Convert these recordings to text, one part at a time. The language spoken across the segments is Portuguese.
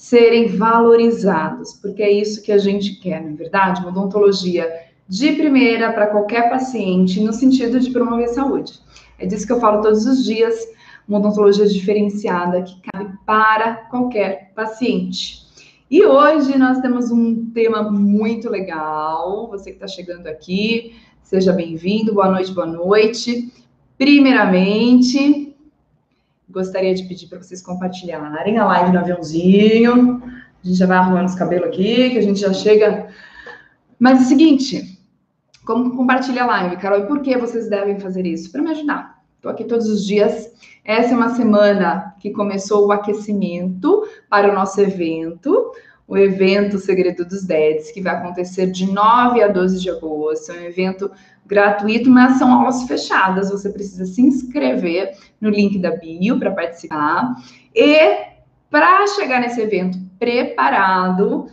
serem valorizados, porque é isso que a gente quer, não é verdade? Uma odontologia de primeira para qualquer paciente, no sentido de promover saúde. É disso que eu falo todos os dias, uma odontologia diferenciada que cabe para qualquer paciente. E hoje nós temos um tema muito legal. Você que está chegando aqui, seja bem-vindo. Boa noite, boa noite. Primeiramente, gostaria de pedir para vocês compartilharem a live no aviãozinho. A gente já vai arrumando os cabelos aqui, que a gente já chega. Mas é o seguinte, como compartilha a live, Carol? E por que vocês devem fazer isso? Para me ajudar. Estou aqui todos os dias. Essa é uma semana que começou o aquecimento para o nosso evento, o evento Segredo dos Dedes, que vai acontecer de 9 a 12 de agosto. É um evento gratuito, mas são aulas fechadas. Você precisa se inscrever no link da bio para participar. E para chegar nesse evento preparado,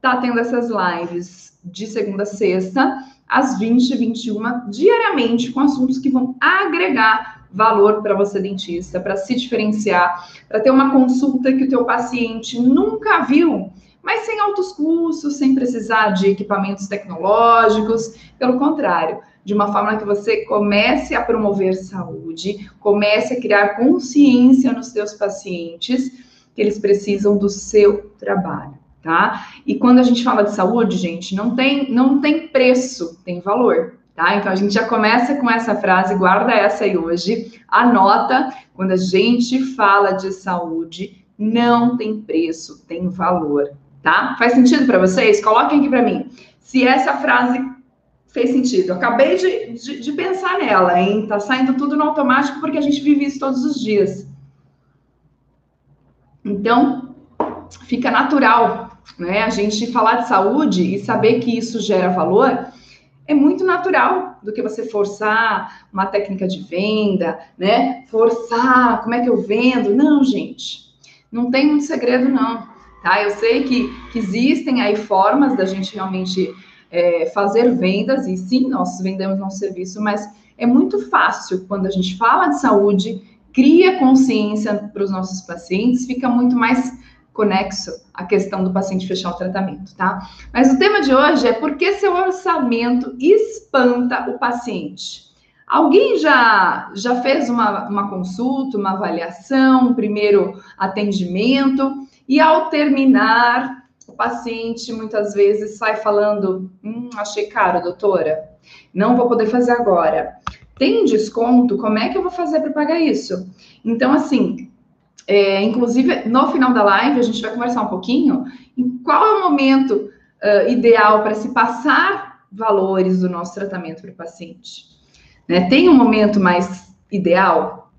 tá tendo essas lives de segunda a sexta às 20 e 21 diariamente com assuntos que vão agregar valor para você dentista, para se diferenciar, para ter uma consulta que o teu paciente nunca viu, mas sem altos custos, sem precisar de equipamentos tecnológicos, pelo contrário, de uma forma que você comece a promover saúde, comece a criar consciência nos teus pacientes que eles precisam do seu trabalho tá? E quando a gente fala de saúde, gente, não tem, não tem preço, tem valor, tá? Então a gente já começa com essa frase, guarda essa aí hoje, anota, quando a gente fala de saúde, não tem preço, tem valor, tá? Faz sentido para vocês? Coloquem aqui para mim. Se essa frase fez sentido. Eu acabei de, de, de, pensar nela, hein? Tá saindo tudo no automático porque a gente vive isso todos os dias. Então, fica natural né? A gente falar de saúde e saber que isso gera valor é muito natural do que você forçar uma técnica de venda, né? Forçar, como é que eu vendo? Não, gente, não tem muito segredo, não. Tá? Eu sei que, que existem aí formas da gente realmente é, fazer vendas, e sim, nós vendemos nosso serviço, mas é muito fácil quando a gente fala de saúde, cria consciência para os nossos pacientes, fica muito mais conexo à questão do paciente fechar o tratamento, tá? Mas o tema de hoje é por que seu orçamento espanta o paciente. Alguém já, já fez uma, uma consulta, uma avaliação, um primeiro atendimento, e ao terminar, o paciente muitas vezes sai falando: Hum, achei caro, doutora, não vou poder fazer agora. Tem desconto? Como é que eu vou fazer para pagar isso? Então, assim, é, inclusive, no final da live, a gente vai conversar um pouquinho em qual é o momento uh, ideal para se passar valores do nosso tratamento para o paciente. Né? Tem um momento mais ideal?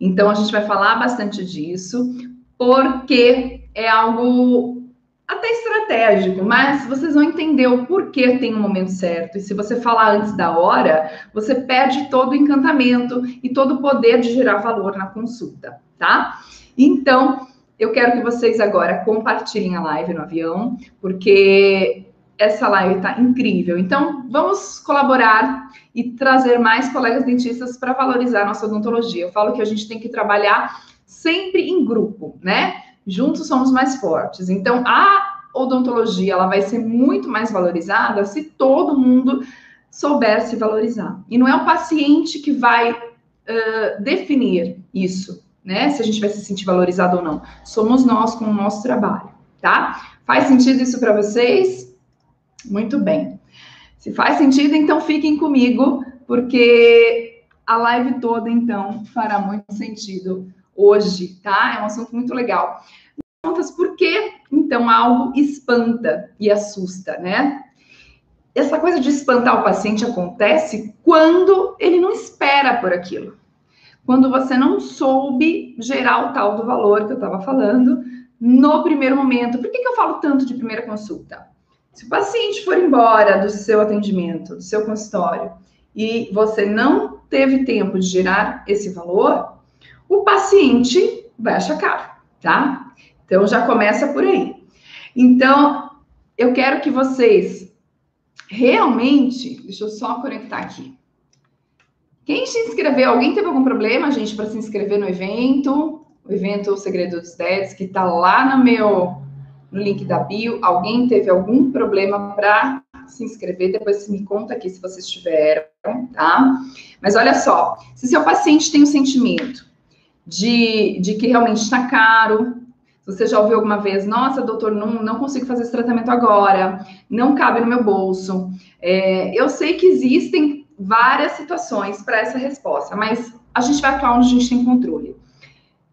Então, a gente vai falar bastante disso, porque é algo até estratégico, mas vocês vão entender o porquê tem um momento certo. E se você falar antes da hora, você perde todo o encantamento e todo o poder de gerar valor na consulta, tá? Então, eu quero que vocês agora compartilhem a live no avião, porque essa live está incrível. Então, vamos colaborar e trazer mais colegas dentistas para valorizar a nossa odontologia. Eu falo que a gente tem que trabalhar sempre em grupo, né? Juntos somos mais fortes. Então, a odontologia ela vai ser muito mais valorizada se todo mundo souber se valorizar. E não é o paciente que vai uh, definir isso, né? Se a gente vai se sentir valorizado ou não. Somos nós com o nosso trabalho, tá? Faz sentido isso para vocês? Muito bem. Se faz sentido, então fiquem comigo, porque a live toda, então, fará muito sentido hoje, tá? É um assunto muito legal. Contas por que, então, algo espanta e assusta, né? Essa coisa de espantar o paciente acontece quando ele não espera por aquilo. Quando você não soube gerar o tal do valor que eu estava falando no primeiro momento. Por que, que eu falo tanto de primeira consulta? Se o paciente for embora do seu atendimento, do seu consultório, e você não teve tempo de gerar esse valor, o paciente vai achar caro, tá? Então já começa por aí. Então, eu quero que vocês realmente, deixa eu só conectar aqui. Quem se inscreveu, alguém teve algum problema, gente, para se inscrever no evento? O evento O Segredo dos Dedos, que está lá no meu, no link da bio. Alguém teve algum problema para se inscrever? Depois me conta aqui se vocês tiveram, tá? Mas olha só, se seu paciente tem um sentimento de, de que realmente está caro, você já ouviu alguma vez, nossa, doutor, não, não consigo fazer esse tratamento agora, não cabe no meu bolso. É, eu sei que existem várias situações para essa resposta, mas a gente vai atuar onde a gente tem controle.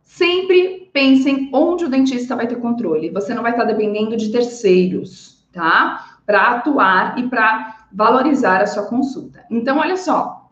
Sempre pensem onde o dentista vai ter controle. Você não vai estar dependendo de terceiros, tá? Para atuar e para valorizar a sua consulta. Então, olha só.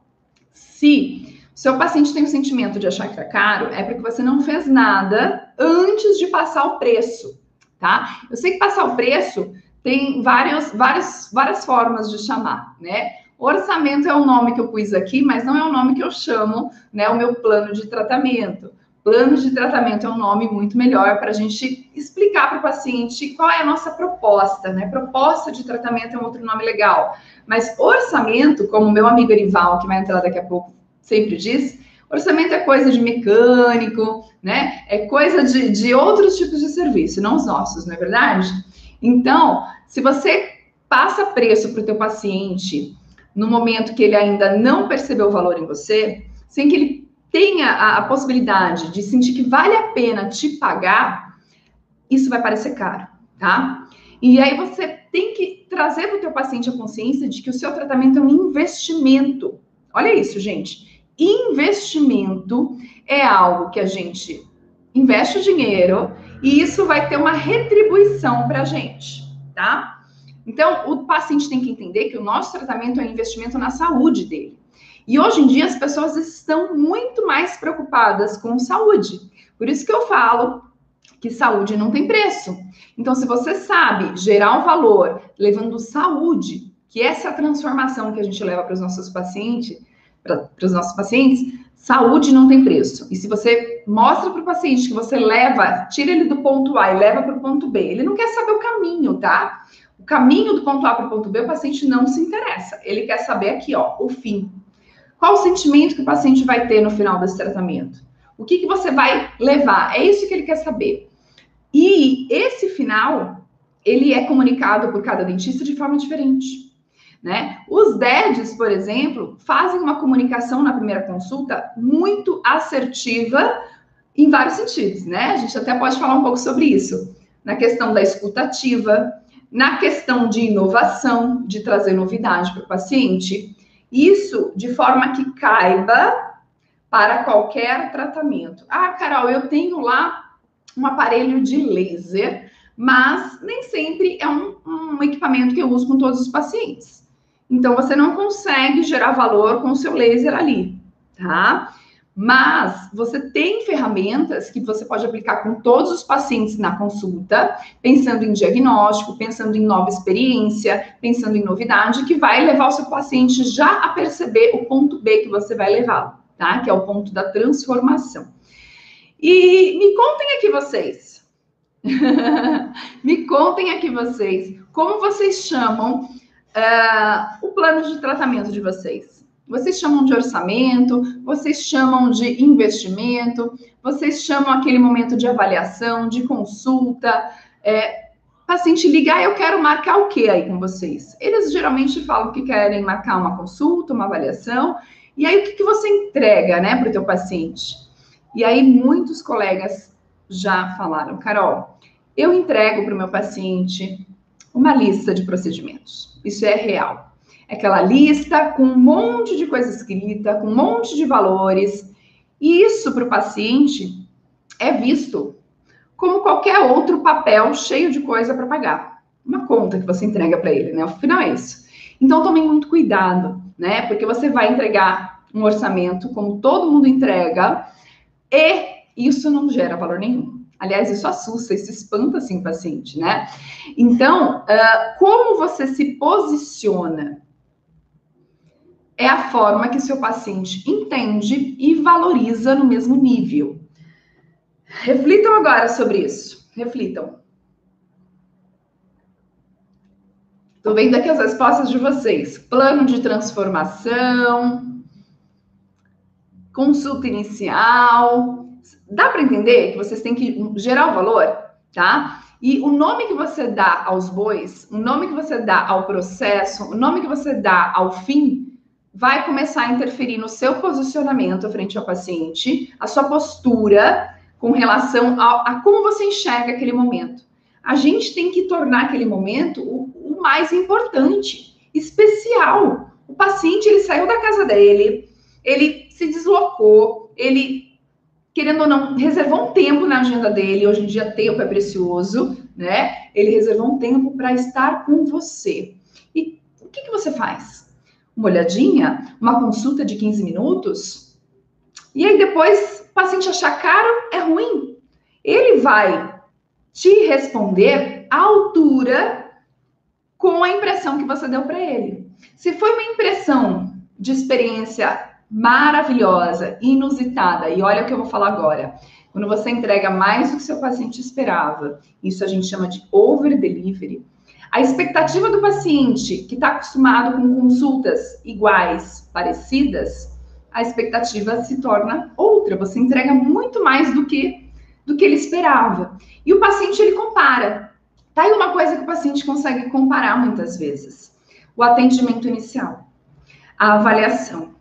Se seu paciente tem o sentimento de achar que é caro, é porque você não fez nada antes de passar o preço, tá? Eu sei que passar o preço tem várias, várias, várias formas de chamar, né? Orçamento é o nome que eu pus aqui, mas não é o nome que eu chamo, né? O meu plano de tratamento. Plano de tratamento é um nome muito melhor para a gente explicar para o paciente qual é a nossa proposta, né? Proposta de tratamento é um outro nome legal. Mas orçamento, como meu amigo Erival, que vai entrar daqui a pouco, sempre diz, orçamento é coisa de mecânico, né? É coisa de, de outros tipos de serviço, não os nossos, não é verdade? Então, se você passa preço para o teu paciente no momento que ele ainda não percebeu o valor em você, sem que ele tenha a, a possibilidade de sentir que vale a pena te pagar, isso vai parecer caro, tá? E aí você tem que trazer para o teu paciente a consciência de que o seu tratamento é um investimento. Olha isso, gente. Investimento é algo que a gente investe dinheiro e isso vai ter uma retribuição para a gente, tá? Então, o paciente tem que entender que o nosso tratamento é um investimento na saúde dele. E hoje em dia as pessoas estão muito mais preocupadas com saúde. Por isso que eu falo que saúde não tem preço. Então, se você sabe gerar um valor levando saúde, que essa é a transformação que a gente leva para os nossos pacientes, para os nossos pacientes, saúde não tem preço. E se você mostra para o paciente que você leva, tira ele do ponto A e leva para o ponto B, ele não quer saber o caminho, tá? O caminho do ponto A para o ponto B, o paciente não se interessa. Ele quer saber aqui, ó, o fim. Qual o sentimento que o paciente vai ter no final desse tratamento? O que, que você vai levar? É isso que ele quer saber. E esse final, ele é comunicado por cada dentista de forma diferente. Né? Os DEDs, por exemplo, fazem uma comunicação na primeira consulta muito assertiva em vários sentidos, né? A gente até pode falar um pouco sobre isso. Na questão da escutativa, na questão de inovação, de trazer novidade para o paciente, isso de forma que caiba para qualquer tratamento. Ah, Carol, eu tenho lá um aparelho de laser, mas nem sempre é um, um equipamento que eu uso com todos os pacientes. Então, você não consegue gerar valor com o seu laser ali, tá? Mas você tem ferramentas que você pode aplicar com todos os pacientes na consulta, pensando em diagnóstico, pensando em nova experiência, pensando em novidade, que vai levar o seu paciente já a perceber o ponto B que você vai levá-lo, tá? Que é o ponto da transformação. E me contem aqui vocês. me contem aqui vocês. Como vocês chamam uh, o plano de tratamento de vocês? Vocês chamam de orçamento, vocês chamam de investimento, vocês chamam aquele momento de avaliação, de consulta. É, paciente ligar, eu quero marcar o que aí com vocês? Eles geralmente falam que querem marcar uma consulta, uma avaliação, e aí o que, que você entrega, né, para o teu paciente? E aí muitos colegas já falaram, Carol, eu entrego para o meu paciente uma lista de procedimentos. Isso é real aquela lista com um monte de coisa escrita, com um monte de valores. E isso para o paciente é visto como qualquer outro papel cheio de coisa para pagar. Uma conta que você entrega para ele, né? Afinal é isso. Então tomem muito cuidado, né? Porque você vai entregar um orçamento como todo mundo entrega e isso não gera valor nenhum. Aliás, isso assusta, isso espanta assim o paciente, né? Então, uh, como você se posiciona é a forma que seu paciente entende e valoriza no mesmo nível. Reflitam agora sobre isso. Reflitam. Estou vendo aqui as respostas de vocês. Plano de transformação, consulta inicial. Dá para entender que vocês têm que gerar o valor, tá? E o nome que você dá aos bois, o nome que você dá ao processo, o nome que você dá ao fim, vai começar a interferir no seu posicionamento frente ao paciente, a sua postura com relação a, como você enxerga aquele momento. A gente tem que tornar aquele momento o, o mais importante, especial. O paciente ele saiu da casa dele, ele se deslocou, ele querendo ou não, reservou um tempo na agenda dele. Hoje em dia, tempo é precioso, né? Ele reservou um tempo para estar com você. E o que, que você faz? Uma olhadinha? Uma consulta de 15 minutos? E aí depois o paciente achar caro, é ruim. Ele vai te responder à altura com a impressão que você deu para ele. Se foi uma impressão de experiência maravilhosa, inusitada. E olha o que eu vou falar agora. Quando você entrega mais do que seu paciente esperava, isso a gente chama de over delivery. A expectativa do paciente que está acostumado com consultas iguais, parecidas, a expectativa se torna outra. Você entrega muito mais do que do que ele esperava. E o paciente ele compara. Tá aí uma coisa que o paciente consegue comparar muitas vezes: o atendimento inicial, a avaliação.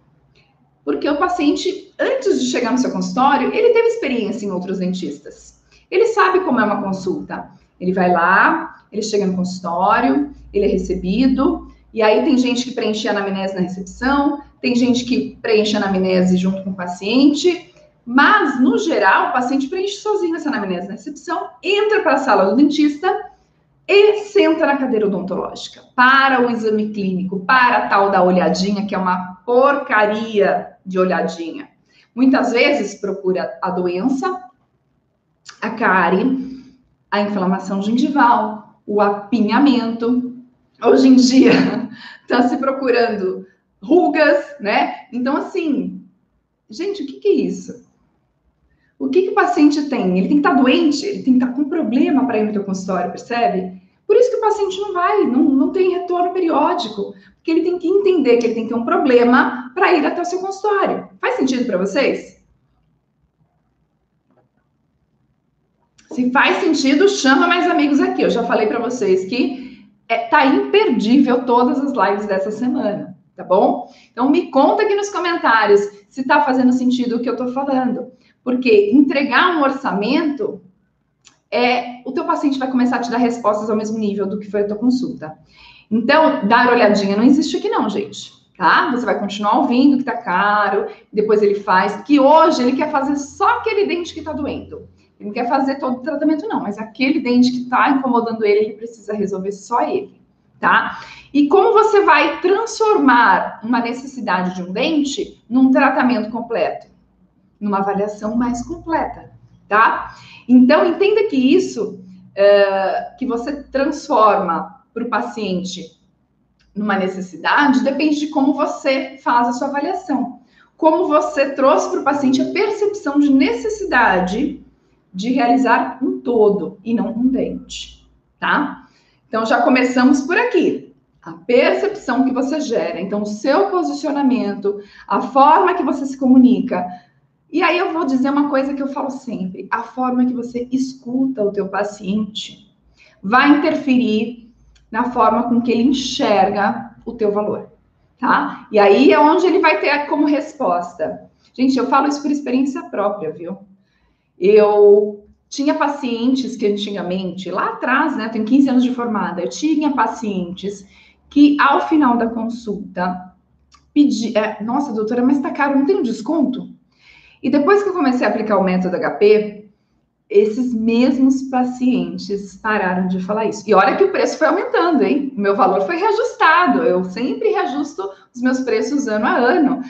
Porque o paciente, antes de chegar no seu consultório, ele teve experiência em outros dentistas. Ele sabe como é uma consulta. Ele vai lá, ele chega no consultório, ele é recebido, e aí tem gente que preenche a anamnese na recepção, tem gente que preenche a anamnese junto com o paciente, mas, no geral, o paciente preenche sozinho essa anamnese na recepção, entra para a sala do dentista e senta na cadeira odontológica para o exame clínico, para a tal da olhadinha, que é uma porcaria de olhadinha. Muitas vezes procura a doença, a cárie, a inflamação gengival, o apinhamento. Hoje em dia está se procurando rugas, né? Então, assim, gente, o que, que é isso? O que, que o paciente tem? Ele tem que estar tá doente, ele tem que estar tá com problema para ir no teu consultório, percebe? Por isso que o paciente não vai, não, não tem retorno periódico, porque ele tem que entender que ele tem que ter um problema para ir até o seu consultório. Faz sentido para vocês? Se faz sentido, chama mais amigos aqui. Eu já falei para vocês que é, tá imperdível todas as lives dessa semana, tá bom? Então me conta aqui nos comentários se tá fazendo sentido o que eu tô falando. Porque entregar um orçamento é, o teu paciente vai começar a te dar respostas ao mesmo nível do que foi a tua consulta. Então, dar olhadinha não existe aqui não, gente. Tá? Você vai continuar ouvindo que tá caro, depois ele faz, que hoje ele quer fazer só aquele dente que tá doendo. Ele não quer fazer todo o tratamento, não, mas aquele dente que tá incomodando ele, ele precisa resolver só ele, tá? E como você vai transformar uma necessidade de um dente num tratamento completo? Numa avaliação mais completa, tá? Então, entenda que isso uh, que você transforma para o paciente numa necessidade depende de como você faz a sua avaliação. Como você trouxe para o paciente a percepção de necessidade de realizar um todo e não um dente, tá? Então, já começamos por aqui. A percepção que você gera, então, o seu posicionamento, a forma que você se comunica, e aí eu vou dizer uma coisa que eu falo sempre: a forma que você escuta o teu paciente vai interferir na forma com que ele enxerga o teu valor, tá? E aí é onde ele vai ter como resposta. Gente, eu falo isso por experiência própria, viu? Eu tinha pacientes que antigamente, lá atrás, né, tenho 15 anos de formada, eu tinha pacientes que ao final da consulta pedi, é, nossa, doutora, mas tá caro, não tem um desconto? E depois que eu comecei a aplicar o método HP, esses mesmos pacientes pararam de falar isso. E olha que o preço foi aumentando, hein? O meu valor foi reajustado. Eu sempre reajusto os meus preços ano a ano.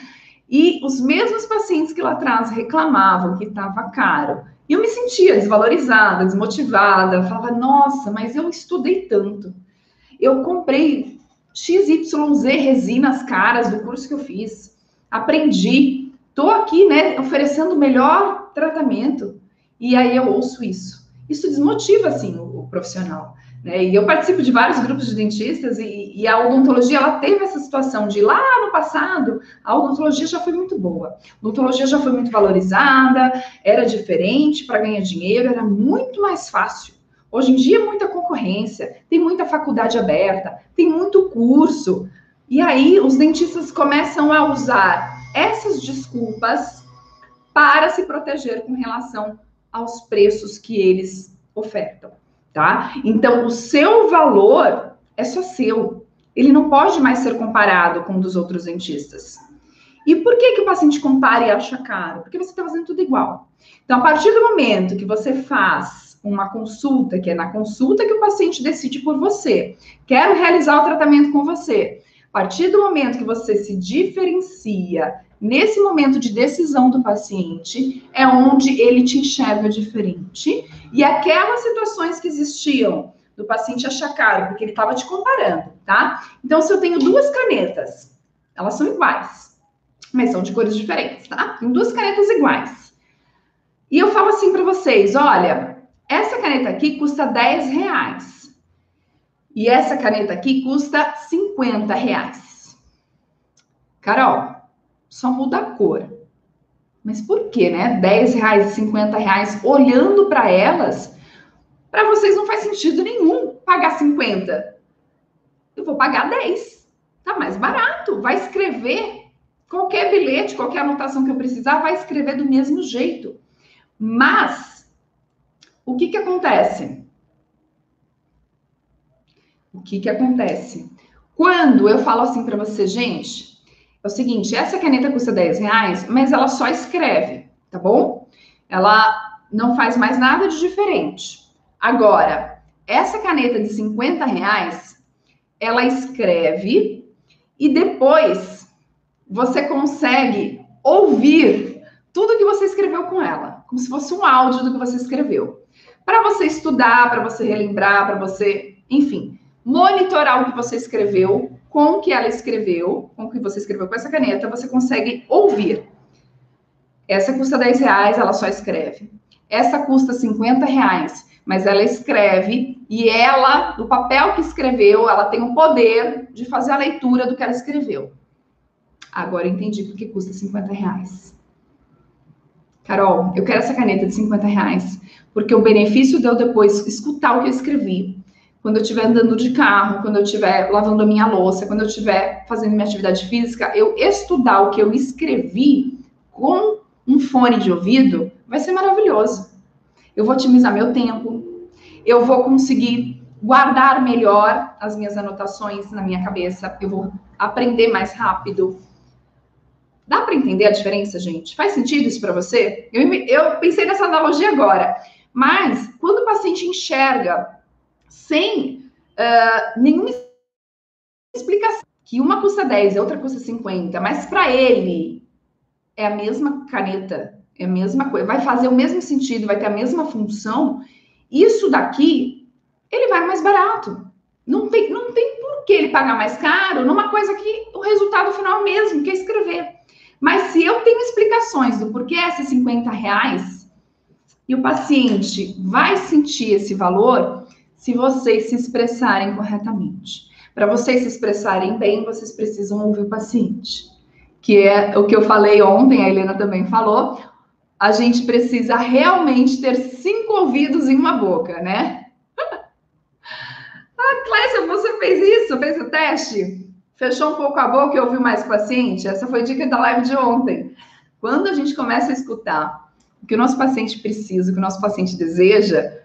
E os mesmos pacientes que lá atrás reclamavam que estava caro, e eu me sentia desvalorizada, desmotivada, falava, nossa, mas eu estudei tanto. Eu comprei XYZ resinas caras do curso que eu fiz. Aprendi, Estou aqui, né, oferecendo o melhor tratamento. E aí eu ouço isso. Isso desmotiva, assim, o, o profissional. Né? E eu participo de vários grupos de dentistas e, e, a odontologia, ela teve essa situação de lá no passado, a odontologia já foi muito boa. A odontologia já foi muito valorizada, era diferente para ganhar dinheiro, era muito mais fácil. Hoje em dia é muita concorrência, tem muita faculdade aberta, tem muito curso. E aí os dentistas começam a usar essas desculpas para se proteger com relação aos preços que eles ofertam, tá? Então, o seu valor é só seu. Ele não pode mais ser comparado com o dos outros dentistas. E por que, que o paciente compara e acha caro? Porque você está fazendo tudo igual. Então, a partir do momento que você faz uma consulta, que é na consulta que o paciente decide por você, quero realizar o tratamento com você. A partir do momento que você se diferencia nesse momento de decisão do paciente, é onde ele te enxerga diferente. E aquelas situações que existiam do paciente achar caro, porque ele estava te comparando, tá? Então, se eu tenho duas canetas, elas são iguais, mas são de cores diferentes, tá? Tem duas canetas iguais. E eu falo assim para vocês: olha, essa caneta aqui custa 10 reais. E essa caneta aqui custa 50 reais. Carol, só muda a cor. Mas por que, né? 10 reais e 50 reais, olhando para elas, para vocês não faz sentido nenhum pagar 50. Eu vou pagar 10. Tá mais barato. Vai escrever qualquer bilhete, qualquer anotação que eu precisar, vai escrever do mesmo jeito. Mas o que que acontece? O que que acontece? Quando eu falo assim para você, gente, é o seguinte: essa caneta custa 10 reais, mas ela só escreve, tá bom? Ela não faz mais nada de diferente. Agora, essa caneta de 50 reais, ela escreve e depois você consegue ouvir tudo que você escreveu com ela, como se fosse um áudio do que você escreveu. Para você estudar, para você relembrar, para você, enfim, monitorar o que você escreveu com o que ela escreveu, com o que você escreveu com essa caneta, você consegue ouvir. Essa custa 10 reais, ela só escreve. Essa custa 50 reais, mas ela escreve e ela, no papel que escreveu, ela tem o poder de fazer a leitura do que ela escreveu. Agora entendi porque custa 50 reais. Carol, eu quero essa caneta de 50 reais, porque o benefício de eu depois escutar o que eu escrevi, quando eu estiver andando de carro, quando eu estiver lavando a minha louça, quando eu estiver fazendo minha atividade física, eu estudar o que eu escrevi com um fone de ouvido vai ser maravilhoso. Eu vou otimizar meu tempo, eu vou conseguir guardar melhor as minhas anotações na minha cabeça, eu vou aprender mais rápido. Dá para entender a diferença, gente? Faz sentido isso para você? Eu, eu pensei nessa analogia agora, mas quando o paciente enxerga sem uh, nenhuma explicação. Que uma custa 10 e outra custa 50, mas para ele é a mesma caneta, é a mesma coisa, vai fazer o mesmo sentido, vai ter a mesma função. Isso daqui, ele vai mais barato. Não tem, não tem por que ele pagar mais caro numa coisa que o resultado final é o mesmo, que é escrever. Mas se eu tenho explicações do porquê esses 50 reais e o paciente vai sentir esse valor, se vocês se expressarem corretamente. Para vocês se expressarem bem, vocês precisam ouvir o paciente. Que é o que eu falei ontem, a Helena também falou. A gente precisa realmente ter cinco ouvidos em uma boca, né? ah, Clécia, você fez isso? Fez o teste? Fechou um pouco a boca e ouviu mais o paciente? Essa foi a dica da live de ontem. Quando a gente começa a escutar o que o nosso paciente precisa, o que o nosso paciente deseja,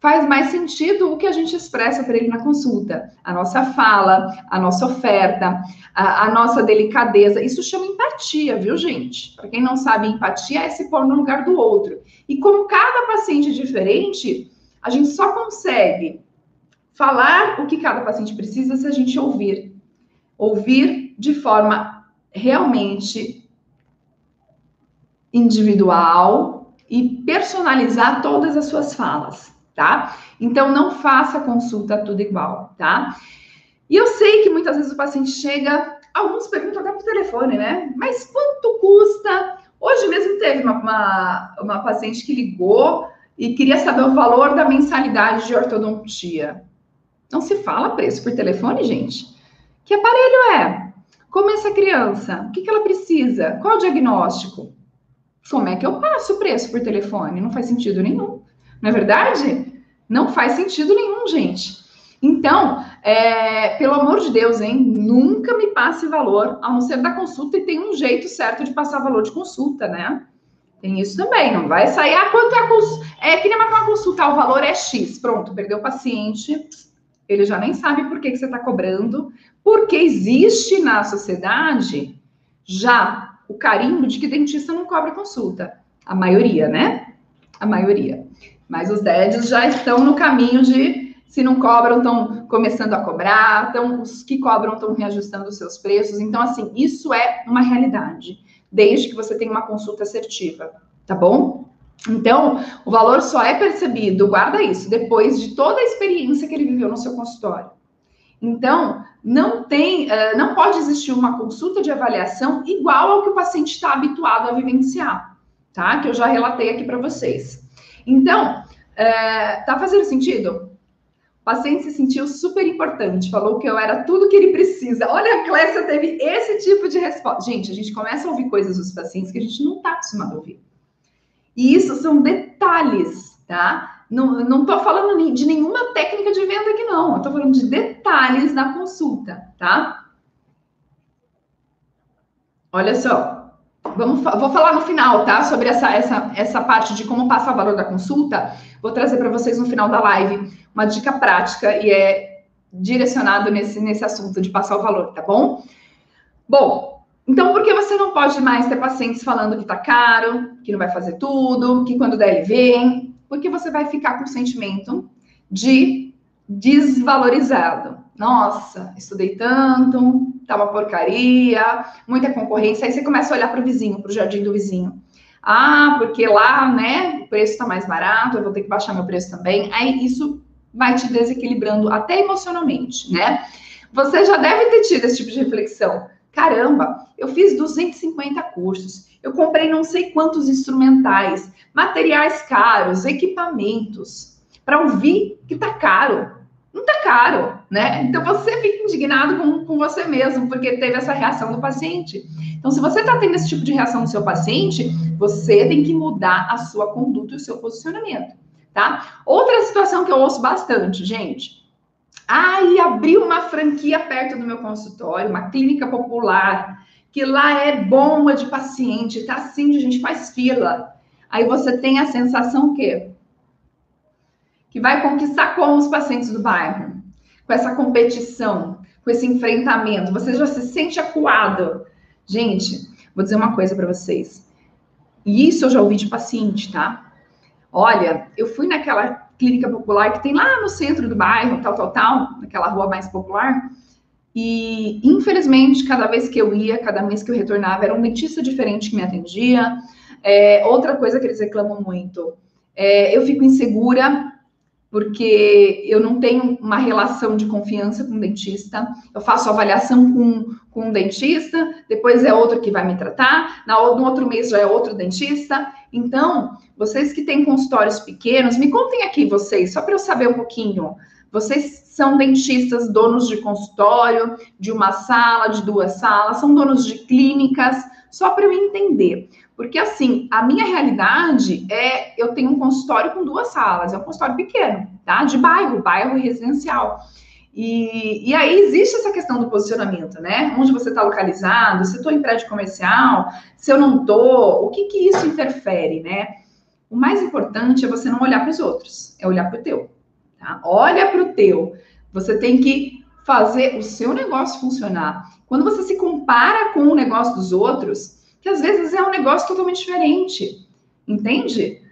faz mais sentido o que a gente expressa para ele na consulta. A nossa fala, a nossa oferta, a, a nossa delicadeza. Isso chama empatia, viu, gente? Para quem não sabe, empatia é se pôr no lugar do outro. E como cada paciente é diferente, a gente só consegue falar o que cada paciente precisa se a gente ouvir. Ouvir de forma realmente individual e personalizar todas as suas falas tá? Então, não faça consulta tudo igual, tá? E eu sei que muitas vezes o paciente chega, alguns perguntam até por telefone, né? Mas quanto custa? Hoje mesmo teve uma, uma, uma paciente que ligou e queria saber o valor da mensalidade de ortodontia. Não se fala preço por telefone, gente. Que aparelho é? Como é essa criança? O que, que ela precisa? Qual o diagnóstico? Como é que eu passo o preço por telefone? Não faz sentido nenhum. Não é verdade? Não faz sentido nenhum, gente. Então, é, pelo amor de Deus, hein? Nunca me passe valor, a não ser da consulta, e tem um jeito certo de passar valor de consulta, né? Tem isso também, não vai sair. Ah, quanto é a consulta? É que nem uma consulta, o valor é X. Pronto, perdeu o paciente, ele já nem sabe por que, que você está cobrando, porque existe na sociedade já o carimbo de que dentista não cobra consulta. A maioria, né? A maioria. Mas os DEDs já estão no caminho de se não cobram, estão começando a cobrar, então os que cobram estão reajustando os seus preços. Então, assim, isso é uma realidade, desde que você tenha uma consulta assertiva, tá bom? Então, o valor só é percebido, guarda isso, depois de toda a experiência que ele viveu no seu consultório. Então, não tem, não pode existir uma consulta de avaliação igual ao que o paciente está habituado a vivenciar, tá? Que eu já relatei aqui para vocês. Então, tá fazendo sentido? O paciente se sentiu super importante, falou que eu era tudo que ele precisa. Olha, a Clécia teve esse tipo de resposta. Gente, a gente começa a ouvir coisas dos pacientes que a gente não está acostumado a ouvir. E isso são detalhes, tá? Não, não tô falando de nenhuma técnica de venda aqui, não. Eu tô falando de detalhes da consulta, tá? Olha só. Vamos, vou falar no final, tá? Sobre essa, essa, essa parte de como passa o valor da consulta. Vou trazer para vocês no final da live uma dica prática e é direcionado nesse, nesse assunto de passar o valor, tá bom? Bom, então por que você não pode mais ter pacientes falando que tá caro, que não vai fazer tudo, que quando der ele vem? Porque você vai ficar com o sentimento de desvalorizado. Nossa, estudei tanto, tá uma porcaria, muita concorrência. Aí você começa a olhar para o vizinho, para o jardim do vizinho. Ah, porque lá, né, o preço está mais barato, eu vou ter que baixar meu preço também. Aí isso vai te desequilibrando até emocionalmente, né? Você já deve ter tido esse tipo de reflexão. Caramba, eu fiz 250 cursos, eu comprei não sei quantos instrumentais, materiais caros, equipamentos, para ouvir que tá caro. Não tá caro, né? Então você fica indignado com, com você mesmo, porque teve essa reação do paciente. Então, se você está tendo esse tipo de reação do seu paciente, você tem que mudar a sua conduta e o seu posicionamento tá? Outra situação que eu ouço bastante, gente. Ah, abri uma franquia perto do meu consultório, uma clínica popular, que lá é bomba de paciente, tá assim, a gente faz fila. Aí você tem a sensação que que vai conquistar como os pacientes do bairro, com essa competição, com esse enfrentamento. Você já se sente acuado. Gente, vou dizer uma coisa para vocês. E isso eu já ouvi de paciente, tá? Olha, eu fui naquela clínica popular que tem lá no centro do bairro, tal, tal, tal, naquela rua mais popular. E, infelizmente, cada vez que eu ia, cada mês que eu retornava, era um dentista diferente que me atendia. É, outra coisa que eles reclamam muito, é, eu fico insegura porque eu não tenho uma relação de confiança com o dentista. Eu faço avaliação com, com um dentista, depois é outro que vai me tratar, na, no outro mês já é outro dentista. Então, vocês que têm consultórios pequenos, me contem aqui vocês, só para eu saber um pouquinho. Vocês são dentistas, donos de consultório, de uma sala, de duas salas, são donos de clínicas, só para eu entender. Porque assim, a minha realidade é eu tenho um consultório com duas salas, é um consultório pequeno, tá? De bairro, bairro residencial. E, e aí existe essa questão do posicionamento, né? Onde você está localizado, se estou em prédio comercial, se eu não estou, o que que isso interfere, né? O mais importante é você não olhar para os outros, é olhar para o teu. Tá? Olha para o teu. Você tem que fazer o seu negócio funcionar. Quando você se compara com o negócio dos outros, que às vezes é um negócio totalmente diferente. Entende?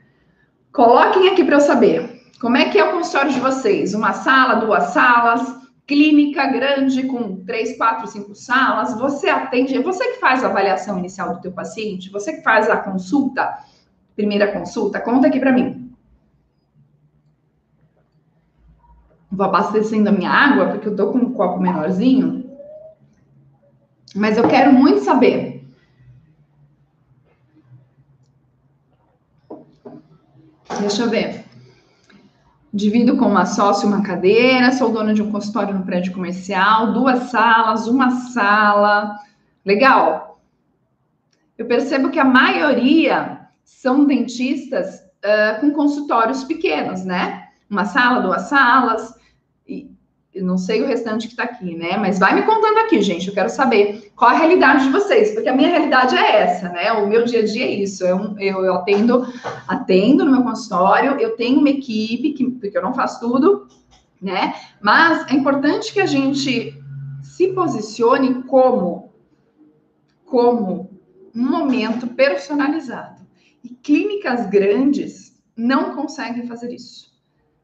Coloquem aqui para eu saber. Como é que é o consultório de vocês? Uma sala, duas salas, clínica grande com três, quatro, cinco salas. Você atende, é você que faz a avaliação inicial do teu paciente, você que faz a consulta, primeira consulta. Conta aqui para mim. Vou abastecendo a minha água porque eu tô com um copo menorzinho. Mas eu quero muito saber Deixa eu ver. Divido com uma sócia uma cadeira, sou dona de um consultório no prédio comercial, duas salas, uma sala. Legal. Eu percebo que a maioria são dentistas uh, com consultórios pequenos, né? uma sala, duas salas, eu não sei o restante que está aqui, né? Mas vai me contando aqui, gente. Eu quero saber qual a realidade de vocês, porque a minha realidade é essa, né? O meu dia a dia é isso. Eu, eu, eu atendo, atendo no meu consultório, eu tenho uma equipe, que, porque eu não faço tudo, né? Mas é importante que a gente se posicione como, como um momento personalizado. E clínicas grandes não conseguem fazer isso,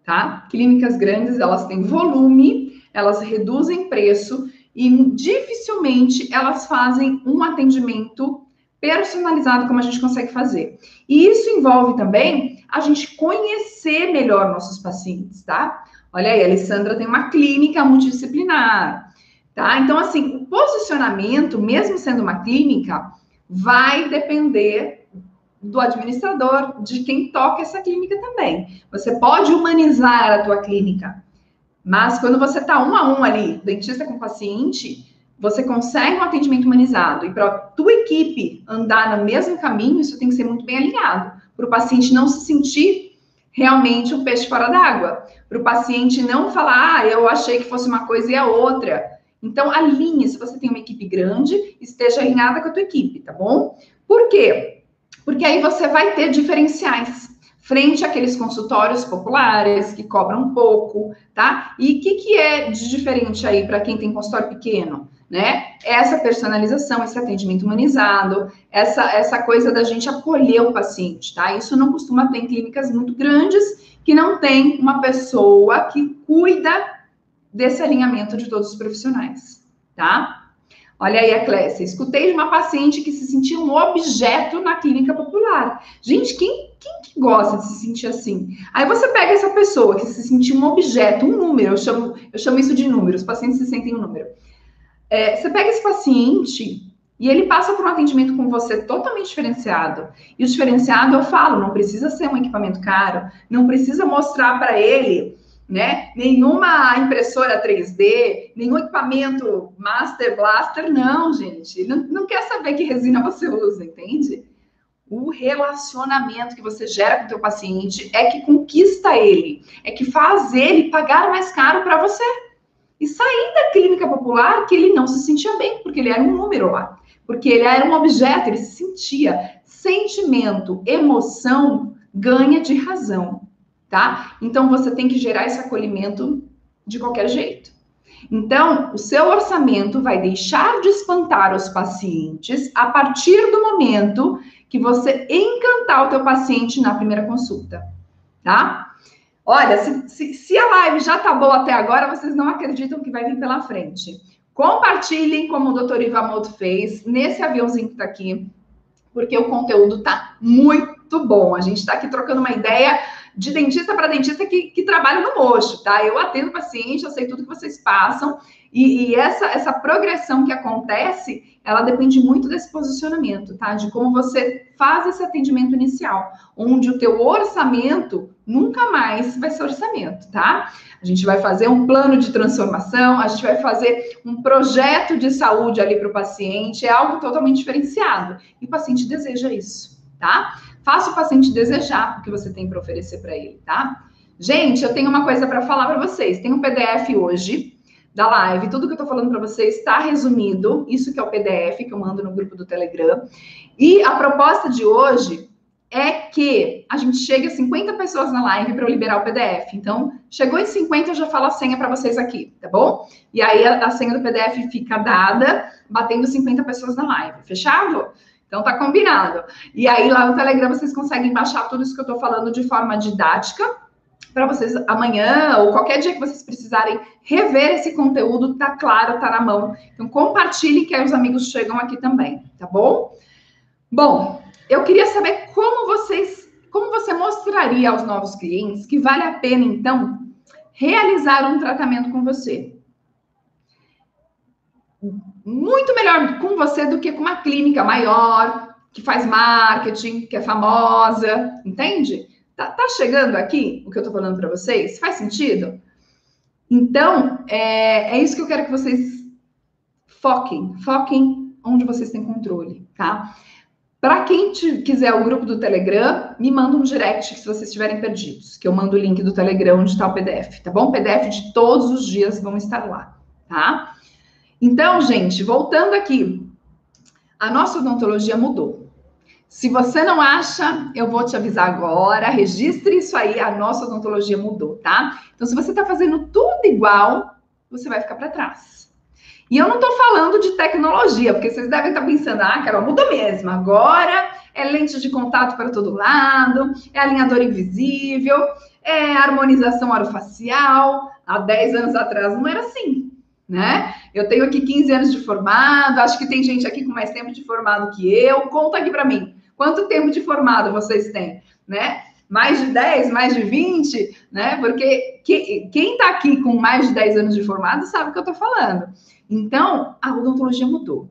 tá? Clínicas grandes, elas têm volume, elas reduzem preço e dificilmente elas fazem um atendimento personalizado como a gente consegue fazer. E isso envolve também a gente conhecer melhor nossos pacientes, tá? Olha aí, a Alessandra tem uma clínica multidisciplinar, tá? Então, assim, o posicionamento, mesmo sendo uma clínica, vai depender do administrador, de quem toca essa clínica também. Você pode humanizar a tua clínica, mas quando você está um a um ali, dentista com paciente, você consegue um atendimento humanizado. E para a tua equipe andar no mesmo caminho, isso tem que ser muito bem alinhado, para o paciente não se sentir realmente o peixe fora d'água. Para o paciente não falar, ah, eu achei que fosse uma coisa e a outra. Então, alinhe, se você tem uma equipe grande, esteja alinhada com a tua equipe, tá bom? Por quê? Porque aí você vai ter diferenciais frente àqueles consultórios populares que cobram pouco, tá? E o que, que é de diferente aí para quem tem consultório pequeno? né? Essa personalização, esse atendimento humanizado, essa, essa coisa da gente acolher o paciente, tá? Isso não costuma ter em clínicas muito grandes que não tem uma pessoa que cuida desse alinhamento de todos os profissionais, tá? Olha aí a Clécia, escutei de uma paciente que se sentia um objeto na clínica popular. Gente, quem, quem que gosta de se sentir assim? Aí você pega essa pessoa que se sentia um objeto, um número, eu chamo, eu chamo isso de número, os pacientes se sentem um número. É, você pega esse paciente e ele passa por um atendimento com você totalmente diferenciado. E o diferenciado, eu falo, não precisa ser um equipamento caro, não precisa mostrar para ele, né, nenhuma impressora 3D, nenhum equipamento Master Blaster, não, gente. Não, não quer saber que resina você usa, entende? O relacionamento que você gera com o teu paciente é que conquista ele, é que faz ele pagar mais caro para você e sair da clínica popular que ele não se sentia bem, porque ele era um número lá, porque ele era um objeto, ele se sentia. Sentimento, emoção ganha de razão, tá? Então você tem que gerar esse acolhimento de qualquer jeito. Então, o seu orçamento vai deixar de espantar os pacientes a partir do momento que você encantar o teu paciente na primeira consulta, tá? Olha, se, se, se, a live já tá boa até agora, vocês não acreditam que vai vir pela frente. Compartilhem como o Dr. Ivamoto fez nesse aviãozinho que tá aqui, porque o conteúdo tá muito bom. A gente está aqui trocando uma ideia de dentista para dentista que, que trabalha no mocho, tá? Eu atendo paciente, eu sei tudo que vocês passam, e, e, essa, essa progressão que acontece, ela depende muito desse posicionamento, tá? De como você faz esse atendimento inicial, onde o teu orçamento nunca mais vai ser orçamento, tá? A gente vai fazer um plano de transformação, a gente vai fazer um projeto de saúde ali para o paciente, é algo totalmente diferenciado. E o paciente deseja isso, tá? Faça o paciente desejar o que você tem para oferecer para ele, tá? Gente, eu tenho uma coisa para falar para vocês. Tem um PDF hoje da live. Tudo que eu estou falando para vocês está resumido. Isso que é o PDF que eu mando no grupo do Telegram. E a proposta de hoje é que a gente chegue a 50 pessoas na live para eu liberar o PDF. Então, chegou em 50, eu já falo a senha para vocês aqui, tá bom? E aí a, a, senha do PDF fica dada, batendo 50 pessoas na live. Fechado? Então tá combinado. E aí lá no Telegram vocês conseguem baixar tudo isso que eu tô falando de forma didática para vocês amanhã ou qualquer dia que vocês precisarem rever esse conteúdo, tá claro, tá na mão. Então compartilhe que aí os amigos chegam aqui também, tá bom? Bom, eu queria saber como vocês, como você mostraria aos novos clientes que vale a pena, então, realizar um tratamento com você. Muito melhor com você do que com uma clínica maior, que faz marketing, que é famosa, entende? Tá, tá chegando aqui o que eu tô falando para vocês? Faz sentido? Então, é, é isso que eu quero que vocês foquem. Foquem onde vocês têm controle, tá? Para quem te, quiser o grupo do Telegram, me manda um direct se vocês estiverem perdidos, que eu mando o link do Telegram onde está o PDF, tá bom? PDF de todos os dias vão estar lá, tá? Então, gente, voltando aqui, a nossa odontologia mudou. Se você não acha, eu vou te avisar agora, registre isso aí, a nossa odontologia mudou, tá? Então, se você está fazendo tudo igual, você vai ficar para trás. E eu não estou falando de tecnologia, porque vocês devem estar pensando, ah, Carol, mudou mesmo. Agora é lente de contato para todo lado, é alinhador invisível, é harmonização orofacial. Há 10 anos atrás não era assim, né? Eu tenho aqui 15 anos de formado, acho que tem gente aqui com mais tempo de formado que eu. Conta aqui para mim, quanto tempo de formado vocês têm, né? mais de 10, mais de 20, né? Porque que, quem está aqui com mais de 10 anos de formado sabe o que eu estou falando. Então, a odontologia mudou.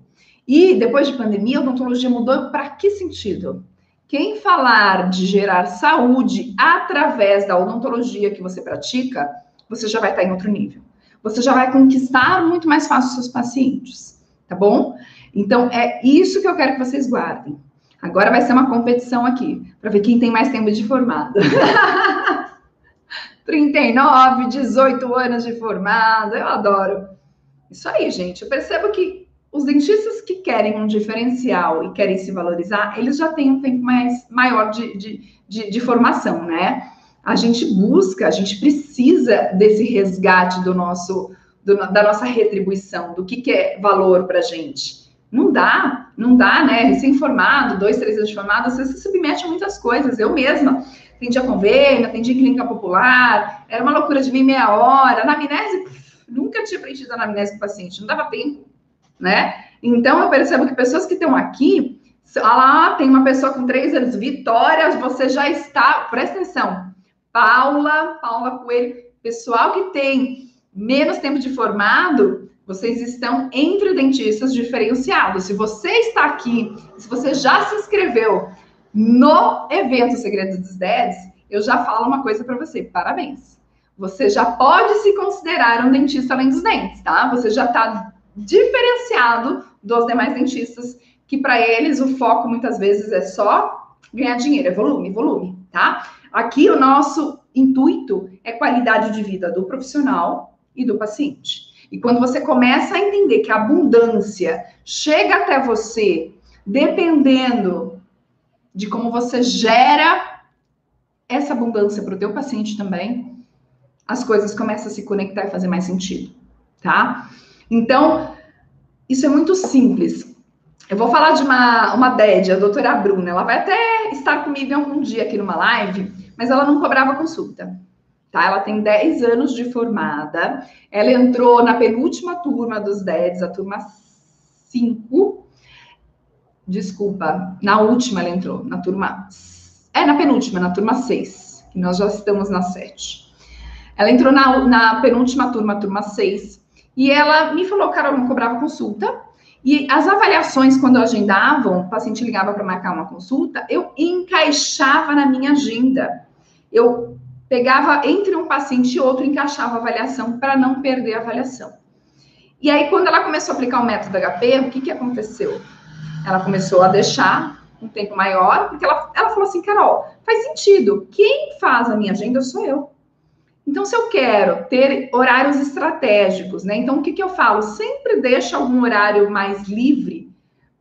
E depois de pandemia, a odontologia mudou para que sentido? Quem falar de gerar saúde através da odontologia que você pratica, você já vai estar em outro nível. Você já vai conquistar muito mais fácil os seus pacientes, tá bom? Então, é isso que eu quero que vocês guardem. Agora vai ser uma competição aqui, para ver quem tem mais tempo de formado. 39, 18 anos de formado, eu adoro. Isso aí, gente. Eu percebo que os dentistas que querem um diferencial e querem se valorizar, eles já têm um tempo mais maior de, de, de, de formação, né? A gente busca, a gente precisa desse resgate do nosso, do, da nossa retribuição, do que, que é valor para a gente. Não dá, não dá, né? Recém-formado, dois, três anos de formado, você se submete a muitas coisas. Eu mesma atendi a convênio, atendi clínica popular, era uma loucura de mim meia hora. Anamnese, nunca tinha preenchido a anamnese com o paciente, não dava tempo, né? Então, eu percebo que pessoas que estão aqui, olha lá, tem uma pessoa com três anos, Vitória, você já está, presta atenção, Paula, Paula Coelho, pessoal que tem menos tempo de formado, vocês estão entre dentistas diferenciados. Se você está aqui, se você já se inscreveu no evento Segredos dos Dedes, eu já falo uma coisa para você. Parabéns. Você já pode se considerar um dentista além dos dentes, tá? Você já está diferenciado dos demais dentistas, que para eles o foco muitas vezes é só ganhar dinheiro, é volume, volume, tá? Aqui o nosso intuito é qualidade de vida do profissional e do paciente. E quando você começa a entender que a abundância chega até você dependendo de como você gera essa abundância para o teu paciente também, as coisas começam a se conectar e fazer mais sentido, tá? Então, isso é muito simples. Eu vou falar de uma, uma DED, a doutora Bruna. Ela vai até estar comigo algum dia aqui numa live, mas ela não cobrava consulta tá? Ela tem 10 anos de formada. Ela entrou na penúltima turma dos DEDs, a turma 5. Desculpa, na última ela entrou, na turma. É, na penúltima, na turma 6, que nós já estamos na 7. Ela entrou na, na penúltima turma, turma 6, e ela me falou, cara, eu não cobrava consulta. E as avaliações, quando eu agendava, o paciente ligava para marcar uma consulta, eu encaixava na minha agenda. Eu pegava entre um paciente e outro, encaixava a avaliação para não perder a avaliação. E aí, quando ela começou a aplicar o método HP, o que, que aconteceu? Ela começou a deixar um tempo maior, porque ela, ela falou assim, Carol, faz sentido, quem faz a minha agenda sou eu. Então, se eu quero ter horários estratégicos, né? Então, o que, que eu falo? Sempre deixa algum horário mais livre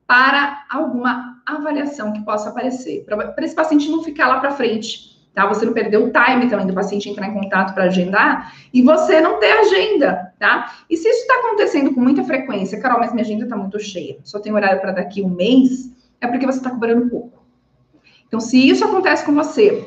para alguma avaliação que possa aparecer, para esse paciente não ficar lá para frente tá? Você não perdeu o time também do paciente entrar em contato para agendar e você não ter agenda, tá? E se isso está acontecendo com muita frequência, Carol, mas minha agenda está muito cheia, só tem horário para daqui um mês, é porque você está cobrando pouco. Então, se isso acontece com você,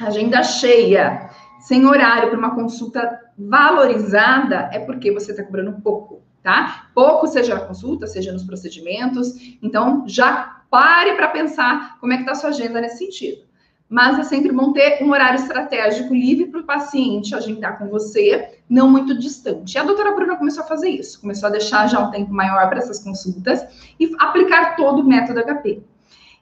agenda cheia, sem horário para uma consulta valorizada, é porque você está cobrando pouco, tá? Pouco, seja na consulta, seja nos procedimentos. Então, já pare para pensar como é que está sua agenda nesse sentido mas é sempre bom ter um horário estratégico livre para o paciente agendar com você, não muito distante. E a doutora Bruna começou a fazer isso, começou a deixar já um tempo maior para essas consultas e aplicar todo o método HP.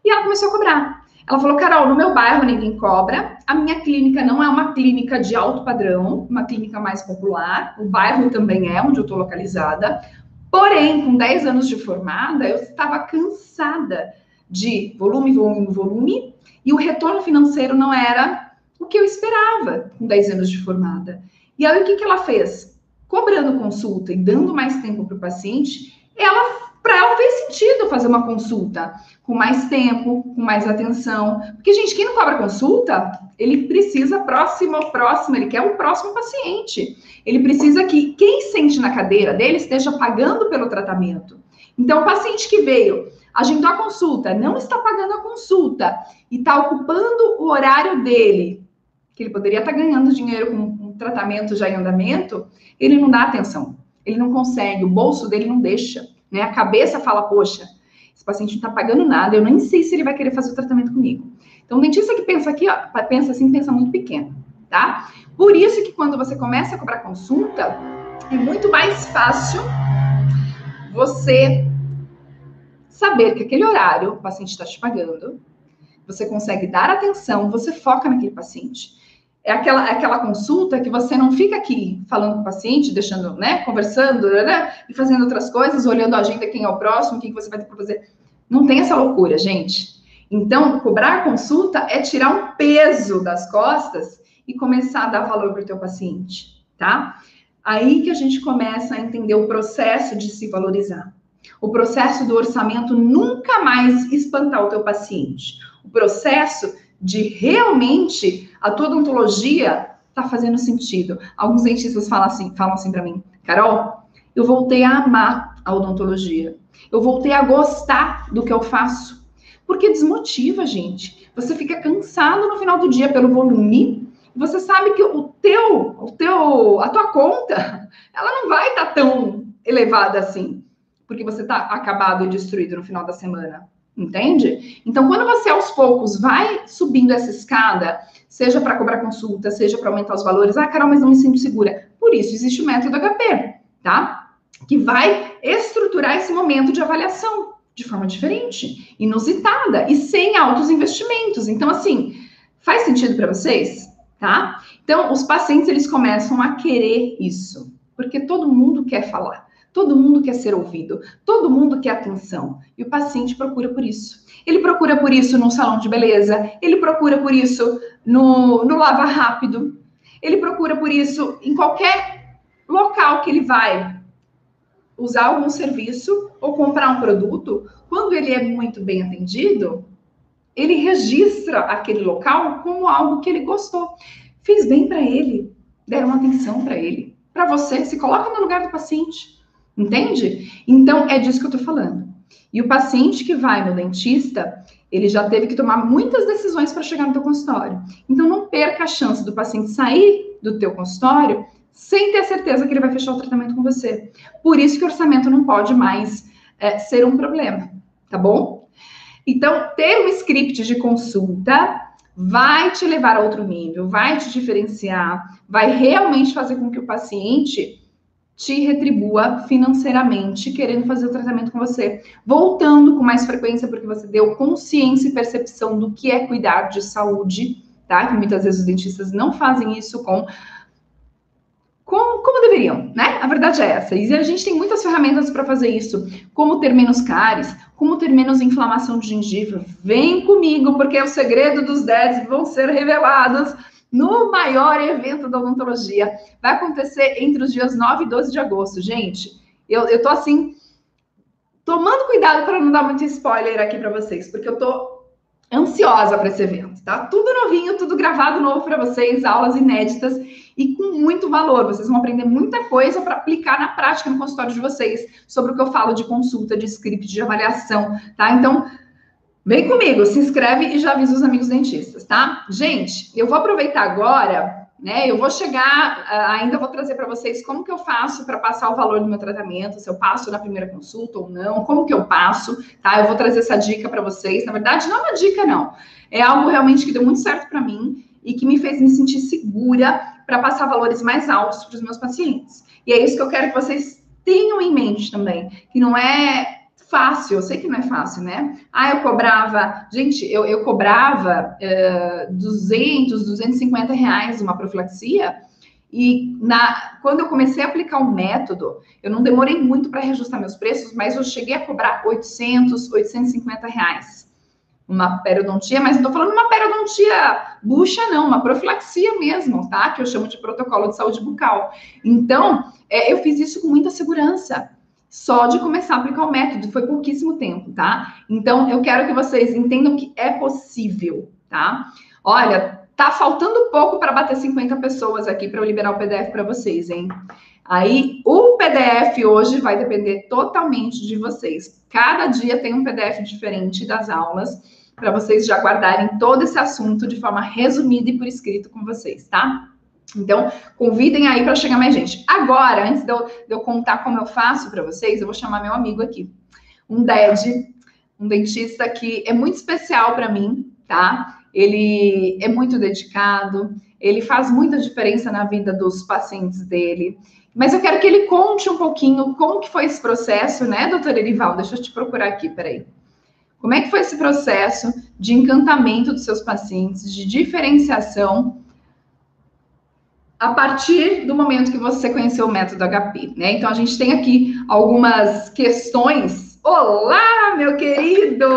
E ela começou a cobrar. Ela falou, Carol, no meu bairro ninguém cobra, a minha clínica não é uma clínica de alto padrão, uma clínica mais popular, o bairro também é onde eu estou localizada, porém, com 10 anos de formada, eu estava cansada de volume, volume, volume, e o retorno financeiro não era o que eu esperava com 10 anos de formada. E aí o que, que ela fez? Cobrando consulta e dando mais tempo para o paciente, ela fez sentido fazer uma consulta com mais tempo, com mais atenção. Porque, gente, quem não cobra consulta, ele precisa próximo, próximo, ele quer o próximo paciente. Ele precisa que quem sente na cadeira dele esteja pagando pelo tratamento. Então, o paciente que veio, agendou a consulta, não está pagando a consulta e está ocupando o horário dele, que ele poderia estar ganhando dinheiro com um tratamento já em andamento, ele não dá atenção. Ele não consegue, o bolso dele não deixa. Né? A cabeça fala, poxa, esse paciente não está pagando nada, eu nem sei se ele vai querer fazer o tratamento comigo. Então, o dentista que pensa aqui, ó, pensa assim, pensa muito pequeno, tá? Por isso que quando você começa a cobrar consulta, é muito mais fácil você saber que aquele horário o paciente está te pagando, você consegue dar atenção, você foca naquele paciente é aquela, é aquela consulta que você não fica aqui falando com o paciente, deixando, né, conversando, né, e fazendo outras coisas, olhando a agenda, quem é o próximo, o que você vai ter para fazer. Não tem essa loucura, gente. Então, cobrar consulta é tirar um peso das costas e começar a dar valor para o teu paciente, tá? Aí que a gente começa a entender o processo de se valorizar. O processo do orçamento nunca mais espantar o teu paciente. O processo de realmente a tua odontologia está fazendo sentido. Alguns dentistas falam assim, falam assim para mim, Carol, eu voltei a amar a odontologia. Eu voltei a gostar do que eu faço. Porque desmotiva, gente. Você fica cansado no final do dia pelo volume. Você sabe que o teu, o teu, a tua conta, ela não vai estar tá tão elevada assim, porque você está acabado e destruído no final da semana. Entende? Então, quando você aos poucos vai subindo essa escada, seja para cobrar consulta, seja para aumentar os valores, ah, Carol, mas não me sinto segura. Por isso existe o método HP, tá? Que vai estruturar esse momento de avaliação de forma diferente, inusitada e sem altos investimentos. Então, assim, faz sentido para vocês? Tá? Então, os pacientes eles começam a querer isso, porque todo mundo quer falar. Todo mundo quer ser ouvido, todo mundo quer atenção. E o paciente procura por isso. Ele procura por isso no salão de beleza, ele procura por isso no, no lava rápido, ele procura por isso em qualquer local que ele vai usar algum serviço ou comprar um produto. Quando ele é muito bem atendido, ele registra aquele local como algo que ele gostou. Fez bem para ele, deram atenção para ele. Para você, se coloca no lugar do paciente. Entende? Então, é disso que eu tô falando. E o paciente que vai no dentista, ele já teve que tomar muitas decisões para chegar no teu consultório. Então, não perca a chance do paciente sair do teu consultório sem ter certeza que ele vai fechar o tratamento com você. Por isso que o orçamento não pode mais é, ser um problema, tá bom? Então, ter um script de consulta vai te levar a outro nível, vai te diferenciar, vai realmente fazer com que o paciente te retribua financeiramente querendo fazer o tratamento com você, voltando com mais frequência porque você deu consciência e percepção do que é cuidar de saúde, tá? Que muitas vezes os dentistas não fazem isso com como, como deveriam, né? A verdade é essa. E a gente tem muitas ferramentas para fazer isso. Como ter menos cáries, como ter menos inflamação de gengiva. Vem comigo, porque o segredo dos 10 vão ser revelados no maior evento da odontologia. Vai acontecer entre os dias 9 e 12 de agosto. Gente, eu, eu tô assim, tomando cuidado para não dar muito spoiler aqui para vocês, porque eu tô ansiosa para esse evento, tá? Tudo novinho, tudo gravado novo para vocês, aulas inéditas e com muito valor. Vocês vão aprender muita coisa para aplicar na prática no consultório de vocês sobre o que eu falo de consulta, de script, de avaliação, tá? Então, Vem comigo, se inscreve e já avisa os amigos dentistas, tá? Gente, eu vou aproveitar agora, né? Eu vou chegar, ah, ainda vou trazer para vocês como que eu faço para passar o valor do meu tratamento, se eu passo na primeira consulta ou não, como que eu passo, tá? Eu vou trazer essa dica para vocês. Na verdade, não é uma dica, não. É algo realmente que deu muito certo para mim e que me fez me sentir segura para passar valores mais altos para os meus pacientes. E é isso que eu quero que vocês tenham em mente também, que não é fácil, eu sei que não é fácil, né? Ah, eu cobrava, gente, eu, eu cobrava uh, 200, 250 reais uma profilaxia, e na, quando eu comecei a aplicar o um método, eu não demorei muito para reajustar meus preços, mas eu cheguei a cobrar 800, 850 reais. uma periodontia, mas não estou falando uma periodontia bucha, não, uma profilaxia mesmo, tá? Que eu chamo de protocolo de saúde bucal. Então, é, eu fiz isso com muita segurança só de começar a aplicar o método, foi pouquíssimo tempo, tá? Então, eu quero que vocês entendam que é possível, tá? Olha, tá faltando pouco para bater 50 pessoas aqui para eu liberar o PDF para vocês, hein? Aí, o PDF hoje vai depender totalmente de vocês. Cada dia tem um PDF diferente das aulas, para vocês já guardarem todo esse assunto de forma resumida e por escrito com vocês, tá? Então, convidem aí para chegar mais gente. Agora, antes de eu, de eu contar como eu faço para vocês, eu vou chamar meu amigo aqui, um DED, um dentista que é muito especial para mim, tá? Ele é muito dedicado, ele faz muita diferença na vida dos pacientes dele. Mas eu quero que ele conte um pouquinho como que foi esse processo, né, doutora Erival? Deixa eu te procurar aqui, peraí. Como é que foi esse processo de encantamento dos seus pacientes, de diferenciação a partir do momento que você conheceu o método HP, né? Então a gente tem aqui algumas questões. Olá, meu querido,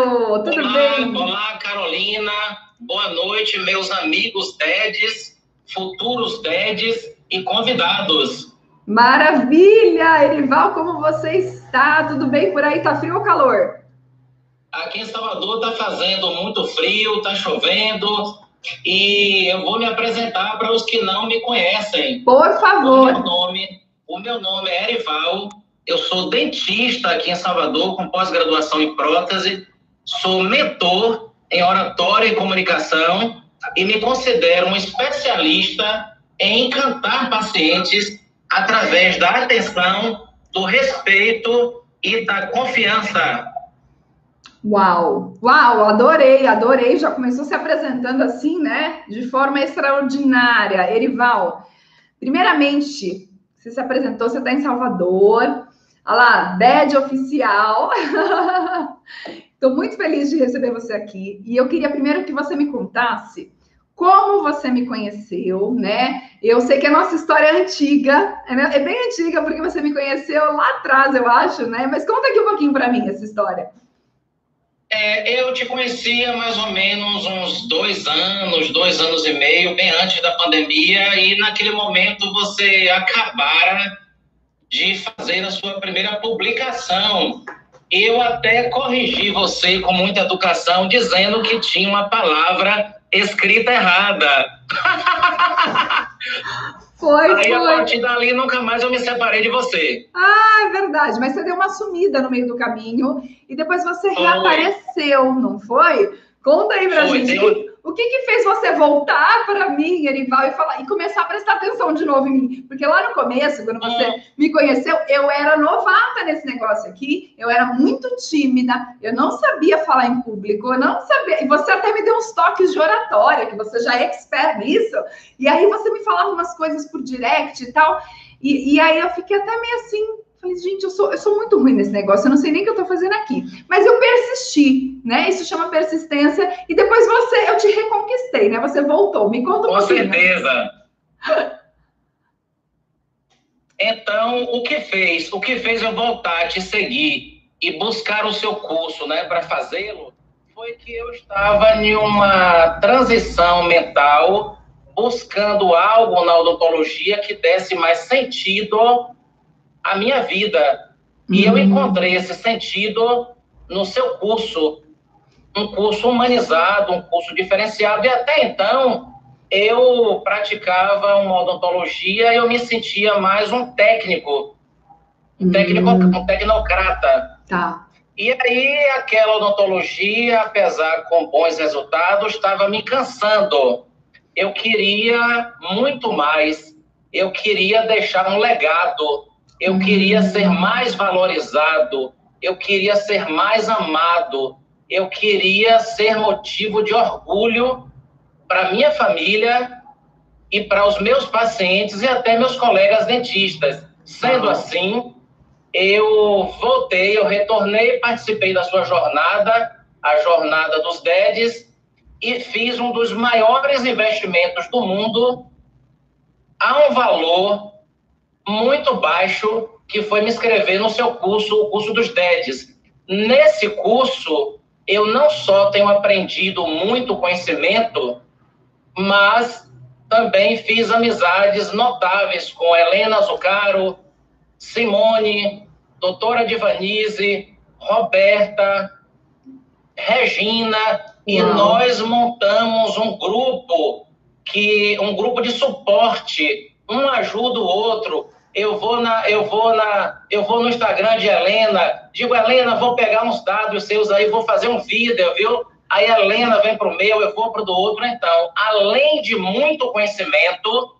tudo olá, bem? Olá, Carolina. Boa noite, meus amigos DEDs, futuros DEDs e convidados. Maravilha, Erival, como você está? Tudo bem por aí? Tá frio ou calor? Aqui em Salvador tá fazendo muito frio, tá chovendo, e eu vou me apresentar para os que não me conhecem. Por favor. O meu nome, o meu nome é Erival. Eu sou dentista aqui em Salvador, com pós-graduação em prótese. Sou mentor em oratória e comunicação e me considero um especialista em encantar pacientes através da atenção, do respeito e da confiança. Uau, uau, adorei, adorei. Já começou se apresentando assim, né? De forma extraordinária. Erival, primeiramente, você se apresentou, você está em Salvador. Olha lá, DED oficial. Estou muito feliz de receber você aqui. E eu queria primeiro que você me contasse como você me conheceu, né? Eu sei que a nossa história é antiga, é bem antiga, porque você me conheceu lá atrás, eu acho, né? Mas conta aqui um pouquinho para mim essa história. É, eu te conhecia mais ou menos uns dois anos, dois anos e meio, bem antes da pandemia, e naquele momento você acabara de fazer a sua primeira publicação. Eu até corrigi você com muita educação, dizendo que tinha uma palavra escrita errada. Foi, Aí, foi. a partir dali, nunca mais eu me separei de você. Ah, é verdade. Mas você deu uma sumida no meio do caminho e depois você foi. reapareceu, não foi? Conta aí pra foi, gente. O que, que fez você voltar para mim, Erival, e falar e começar a prestar atenção de novo em mim? Porque lá no começo, quando você é. me conheceu, eu era novata nesse negócio aqui, eu era muito tímida, eu não sabia falar em público, eu não sabia. E você até me deu uns toques de oratória, que você já é expert nisso. E aí você me falava umas coisas por direct e tal. E, e aí eu fiquei até meio assim, Falei, gente, eu sou, eu sou muito ruim nesse negócio, eu não sei nem o que eu tô fazendo aqui. Mas eu persisti, né? Isso chama persistência. E depois você, eu né? Você voltou. Me conta um Com pouquinho. Com certeza. então, o que fez? O que fez eu voltar a te seguir e buscar o seu curso, né, para fazê-lo, foi que eu estava em uma transição mental, buscando algo na odontologia que desse mais sentido a minha vida. E eu uhum. encontrei esse sentido no seu curso, um curso humanizado, um curso diferenciado. E até então, eu praticava uma odontologia e eu me sentia mais um técnico, um, técnico, uhum. um tecnocrata. Tá. E aí, aquela odontologia, apesar com bons resultados, estava me cansando. Eu queria muito mais. Eu queria deixar um legado eu queria ser mais valorizado, eu queria ser mais amado, eu queria ser motivo de orgulho para minha família e para os meus pacientes e até meus colegas dentistas. Sendo assim, eu voltei, eu retornei, participei da sua jornada, a jornada dos DEDs, e fiz um dos maiores investimentos do mundo a um valor muito baixo, que foi me inscrever no seu curso, o curso dos DEDs. Nesse curso, eu não só tenho aprendido muito conhecimento, mas também fiz amizades notáveis com Helena Zucaro, Simone, doutora Divanise, Roberta, Regina, e nós montamos um grupo que um grupo de suporte, um ajuda o outro. Eu vou na eu vou na eu vou no Instagram de Helena, digo Helena, vou pegar uns dados seus aí, vou fazer um vídeo, viu? Aí a Helena vem para o meu, eu vou para o do outro. Então, além de muito conhecimento,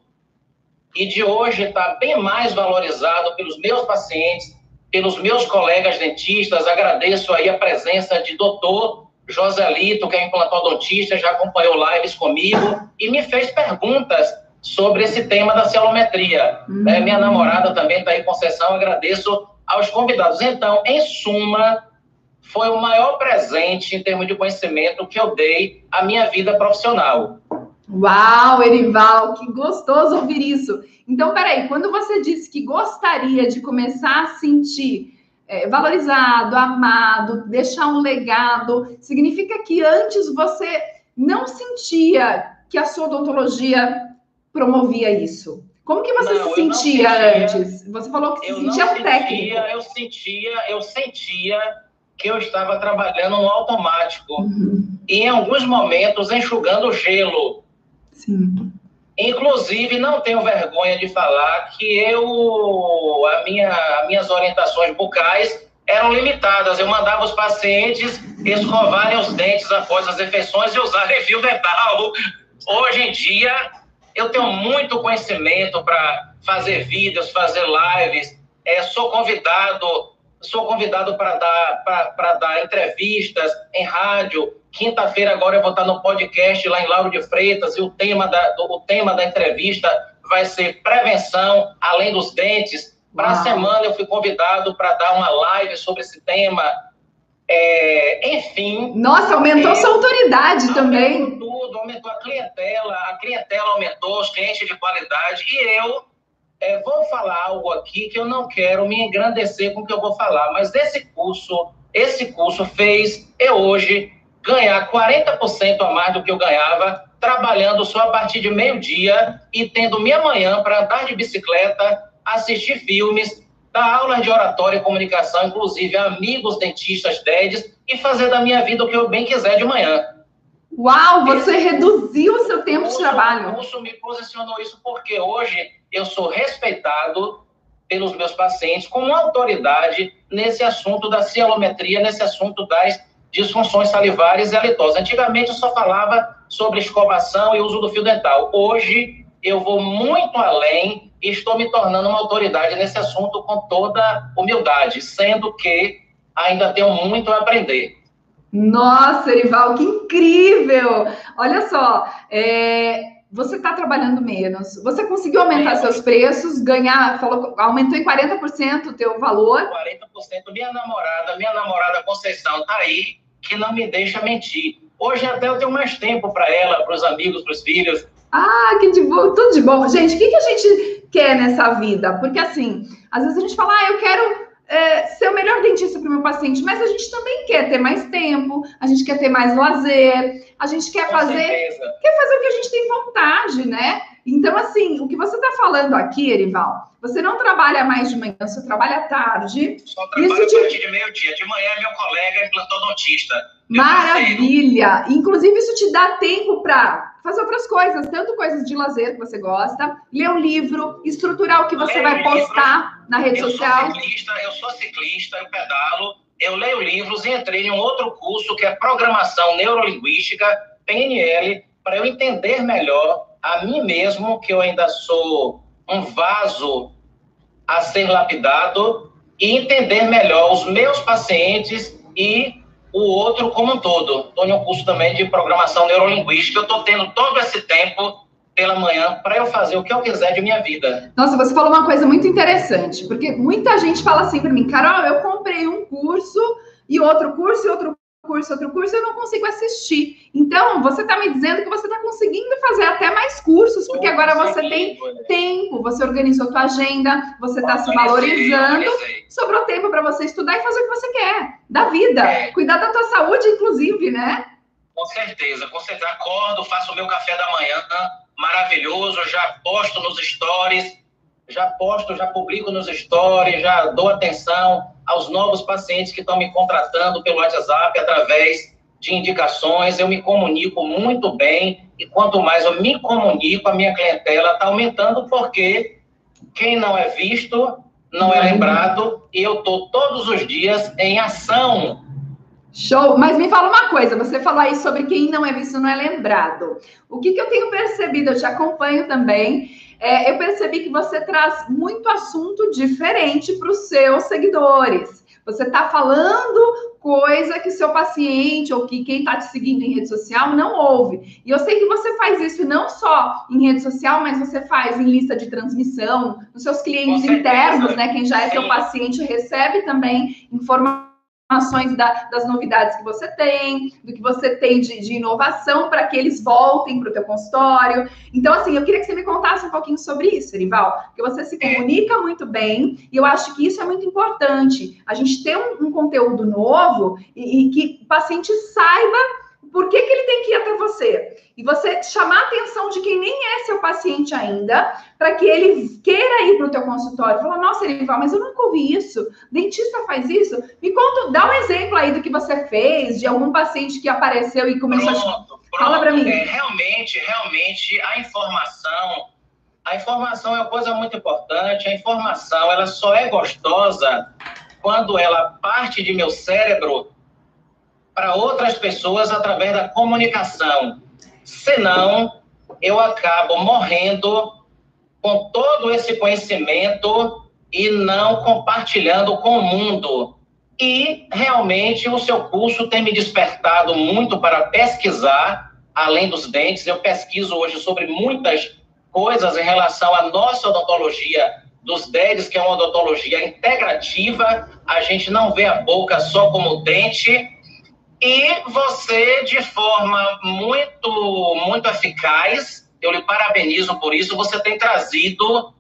e de hoje estar tá bem mais valorizado pelos meus pacientes, pelos meus colegas dentistas, agradeço aí a presença de doutor Joselito, que é implantodontista, já acompanhou lives comigo e me fez perguntas sobre esse tema da celometria. Uhum. É, minha namorada também está aí com sessão, agradeço aos convidados. Então, em suma, foi o maior presente em termos de conhecimento que eu dei à minha vida profissional. Uau, Erival, que gostoso ouvir isso. Então, peraí, quando você disse que gostaria de começar a sentir é, valorizado, amado, deixar um legado, significa que antes você não sentia que a sua odontologia promovia isso? Como que você não, se sentia, sentia, antes? Você falou que se sentia um técnico. Eu sentia, eu sentia que eu estava trabalhando no automático. Uhum. E em alguns momentos enxugando gelo. Sim. Inclusive, não tenho vergonha de falar que eu, a minha, as minhas orientações bucais eram limitadas. Eu mandava os pacientes escovarem os dentes após as refeições e usarem fio dental. Hoje em dia, eu tenho muito conhecimento para fazer vídeos, fazer lives. É, sou convidado, sou convidado para dar, para dar entrevistas em rádio, Quinta-feira agora eu vou estar no podcast lá em Lauro de Freitas e o tema da, o tema da entrevista vai ser prevenção além dos dentes. Para a semana eu fui convidado para dar uma live sobre esse tema. É, enfim. Nossa, aumentou é, sua autoridade também. Tudo, aumentou a clientela, a clientela aumentou, os clientes de qualidade. E eu é, vou falar algo aqui que eu não quero me engrandecer com o que eu vou falar, mas esse curso, esse curso fez eu hoje ganhar 40% a mais do que eu ganhava trabalhando só a partir de meio-dia e tendo minha manhã para andar de bicicleta, assistir filmes, dar aulas de oratória e comunicação, inclusive amigos dentistas DEDs, e fazer da minha vida o que eu bem quiser de manhã. Uau, você reduziu o seu tempo curso, de trabalho. O curso me posicionou isso porque hoje eu sou respeitado pelos meus pacientes como autoridade nesse assunto da cielometria, nesse assunto das disfunções salivares e halitosas. Antigamente eu só falava sobre escovação e uso do fio dental. Hoje eu vou muito além e estou me tornando uma autoridade nesse assunto com toda humildade, sendo que ainda tenho muito a aprender. Nossa, Erival, que incrível! Olha só, é, você está trabalhando menos, você conseguiu aumentar seus preços, ganhar, falou, aumentou em 40% o teu valor? 40%. Minha namorada, minha namorada Conceição está aí, que não me deixa mentir. Hoje até eu tenho mais tempo para ela, para os amigos, para os filhos. Ah, que de bom, tudo de bom. Gente, o que, que a gente quer nessa vida? Porque assim, às vezes a gente fala, ah, eu quero é, ser o melhor dentista para o meu paciente, mas a gente também quer ter mais tempo, a gente quer ter mais lazer, a gente quer Com fazer, certeza. quer fazer o que a gente tem vontade, né? Então, assim, o que você está falando aqui, Erival, você não trabalha mais de manhã, você trabalha tarde. Só trabalho a partir de meio-dia. De manhã, meu colega é implantodontista. Maravilha! Parceiro. Inclusive, isso te dá tempo para fazer outras coisas, tanto coisas de lazer que você gosta, ler um livro, estruturar o que você vai postar na rede eu social. Sou ciclista, eu sou ciclista, eu pedalo, eu leio livros e entrei em um outro curso que é Programação Neurolinguística, PNL, para eu entender melhor a mim mesmo, que eu ainda sou um vaso a ser lapidado, e entender melhor os meus pacientes e o outro como um todo. Estou em um curso também de programação neurolinguística. Eu estou tendo todo esse tempo pela manhã para eu fazer o que eu quiser de minha vida. Nossa, você falou uma coisa muito interessante, porque muita gente fala assim para mim, Carol, eu comprei um curso e outro curso e outro curso, outro curso, eu não consigo assistir. Então, você está me dizendo que você está conseguindo fazer até mais cursos, porque agora você tem tempo, você organizou a tua agenda, você está se valorizando, sobrou tempo para você estudar e fazer o que você quer, da vida, é. cuidar da tua saúde, inclusive, né? Com certeza, com certeza. Acordo, faço o meu café da manhã, maravilhoso, já posto nos stories, já posto, já publico nos stories, já dou atenção aos novos pacientes que estão me contratando pelo WhatsApp através de indicações. Eu me comunico muito bem e quanto mais eu me comunico, a minha clientela está aumentando porque quem não é visto não é lembrado e eu estou todos os dias em ação. Show! Mas me fala uma coisa, você falou aí sobre quem não é visto não é lembrado. O que, que eu tenho percebido, eu te acompanho também, é, eu percebi que você traz muito assunto diferente para os seus seguidores. Você está falando coisa que seu paciente ou que quem está te seguindo em rede social não ouve. E eu sei que você faz isso não só em rede social, mas você faz em lista de transmissão, nos seus clientes internos, né? Quem já é seu paciente recebe também informações informações da, das novidades que você tem, do que você tem de, de inovação para que eles voltem para o teu consultório. Então, assim, eu queria que você me contasse um pouquinho sobre isso, Erival, porque você se comunica muito bem e eu acho que isso é muito importante. A gente ter um, um conteúdo novo e, e que o paciente saiba por que, que ele tem que ir até você? E você chamar a atenção de quem nem é seu paciente ainda, para que ele queira ir para o teu consultório. Falar, nossa, Erival, mas eu nunca ouvi isso. Dentista faz isso? Me conta, dá um exemplo aí do que você fez, de algum paciente que apareceu e começou pronto, a... Pronto. Fala para mim. É, realmente, realmente, a informação... A informação é uma coisa muito importante. A informação, ela só é gostosa quando ela parte de meu cérebro para outras pessoas através da comunicação. Senão, eu acabo morrendo com todo esse conhecimento e não compartilhando com o mundo. E realmente o seu curso tem me despertado muito para pesquisar, além dos dentes. Eu pesquiso hoje sobre muitas coisas em relação à nossa odontologia dos dentes, que é uma odontologia integrativa. A gente não vê a boca só como dente, e você, de forma muito, muito eficaz, eu lhe parabenizo por isso, você tem trazido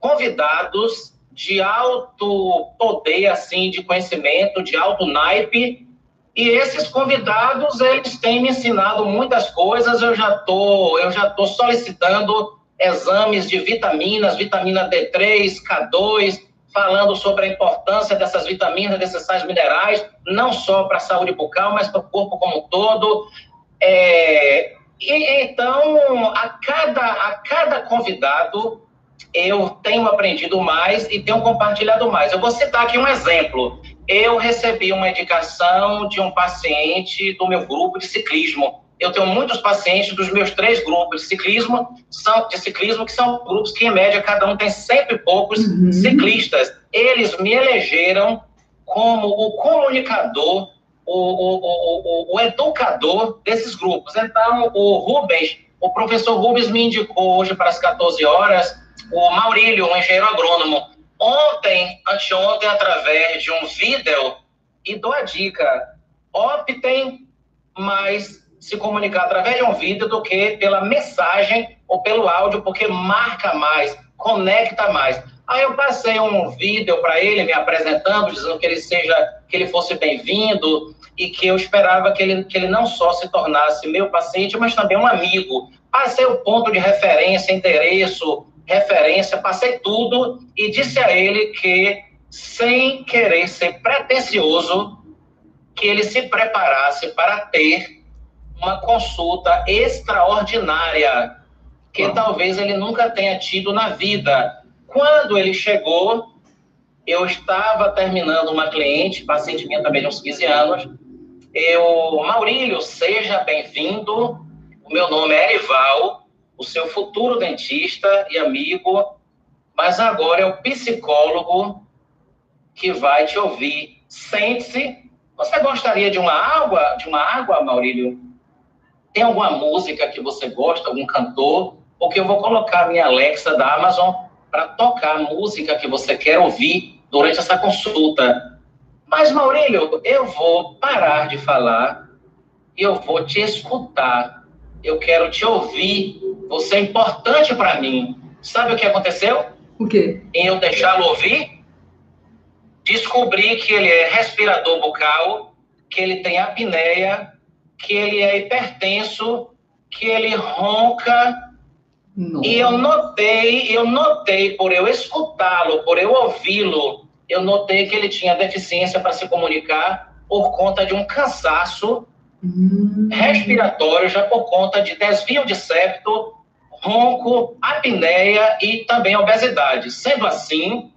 convidados de alto poder, assim, de conhecimento, de alto naipe, e esses convidados, eles têm me ensinado muitas coisas, eu já tô, eu já tô solicitando exames de vitaminas, vitamina D3, K2, falando sobre a importância dessas vitaminas, desses sais minerais, não só para a saúde bucal, mas para o corpo como um todo. É, e, então, a cada, a cada convidado, eu tenho aprendido mais e tenho compartilhado mais. Eu vou citar aqui um exemplo. Eu recebi uma indicação de um paciente do meu grupo de ciclismo eu tenho muitos pacientes dos meus três grupos de ciclismo, são, de ciclismo, que são grupos que, em média, cada um tem sempre poucos uhum. ciclistas. Eles me elegeram como o comunicador, o, o, o, o, educador desses grupos. Então, o Rubens, o professor Rubens me indicou hoje para as 14 horas, o Maurílio, um engenheiro agrônomo. Ontem, anteontem, através de um vídeo, e dou a dica, optem mais se comunicar através de um vídeo do que pela mensagem ou pelo áudio, porque marca mais, conecta mais. Aí eu passei um vídeo para ele me apresentando, dizendo que ele seja, que ele fosse bem-vindo e que eu esperava que ele, que ele não só se tornasse meu paciente, mas também um amigo. Passei o ponto de referência, endereço, referência, passei tudo e disse a ele que, sem querer ser pretensioso, que ele se preparasse para ter uma consulta extraordinária que uhum. talvez ele nunca tenha tido na vida. Quando ele chegou, eu estava terminando uma cliente, paciente minha também de uns 15 anos. Eu, Maurílio, seja bem-vindo. O meu nome é Erival, o seu futuro dentista e amigo, mas agora é o psicólogo que vai te ouvir. Sente-se. Você gostaria de uma água, de uma água, Maurílio? Tem alguma música que você gosta, algum cantor? Porque eu vou colocar a minha Alexa da Amazon para tocar a música que você quer ouvir durante essa consulta. Mas, Maurílio, eu vou parar de falar e eu vou te escutar. Eu quero te ouvir. Você é importante para mim. Sabe o que aconteceu? O quê? Em eu deixá-lo ouvir, descobri que ele é respirador bucal, que ele tem apneia, que ele é hipertenso, que ele ronca. E eu notei, eu notei por eu escutá-lo, por eu ouvi-lo, eu notei que ele tinha deficiência para se comunicar por conta de um cansaço hum. respiratório, já por conta de desvio de septo, ronco, apneia e também obesidade. Sendo assim,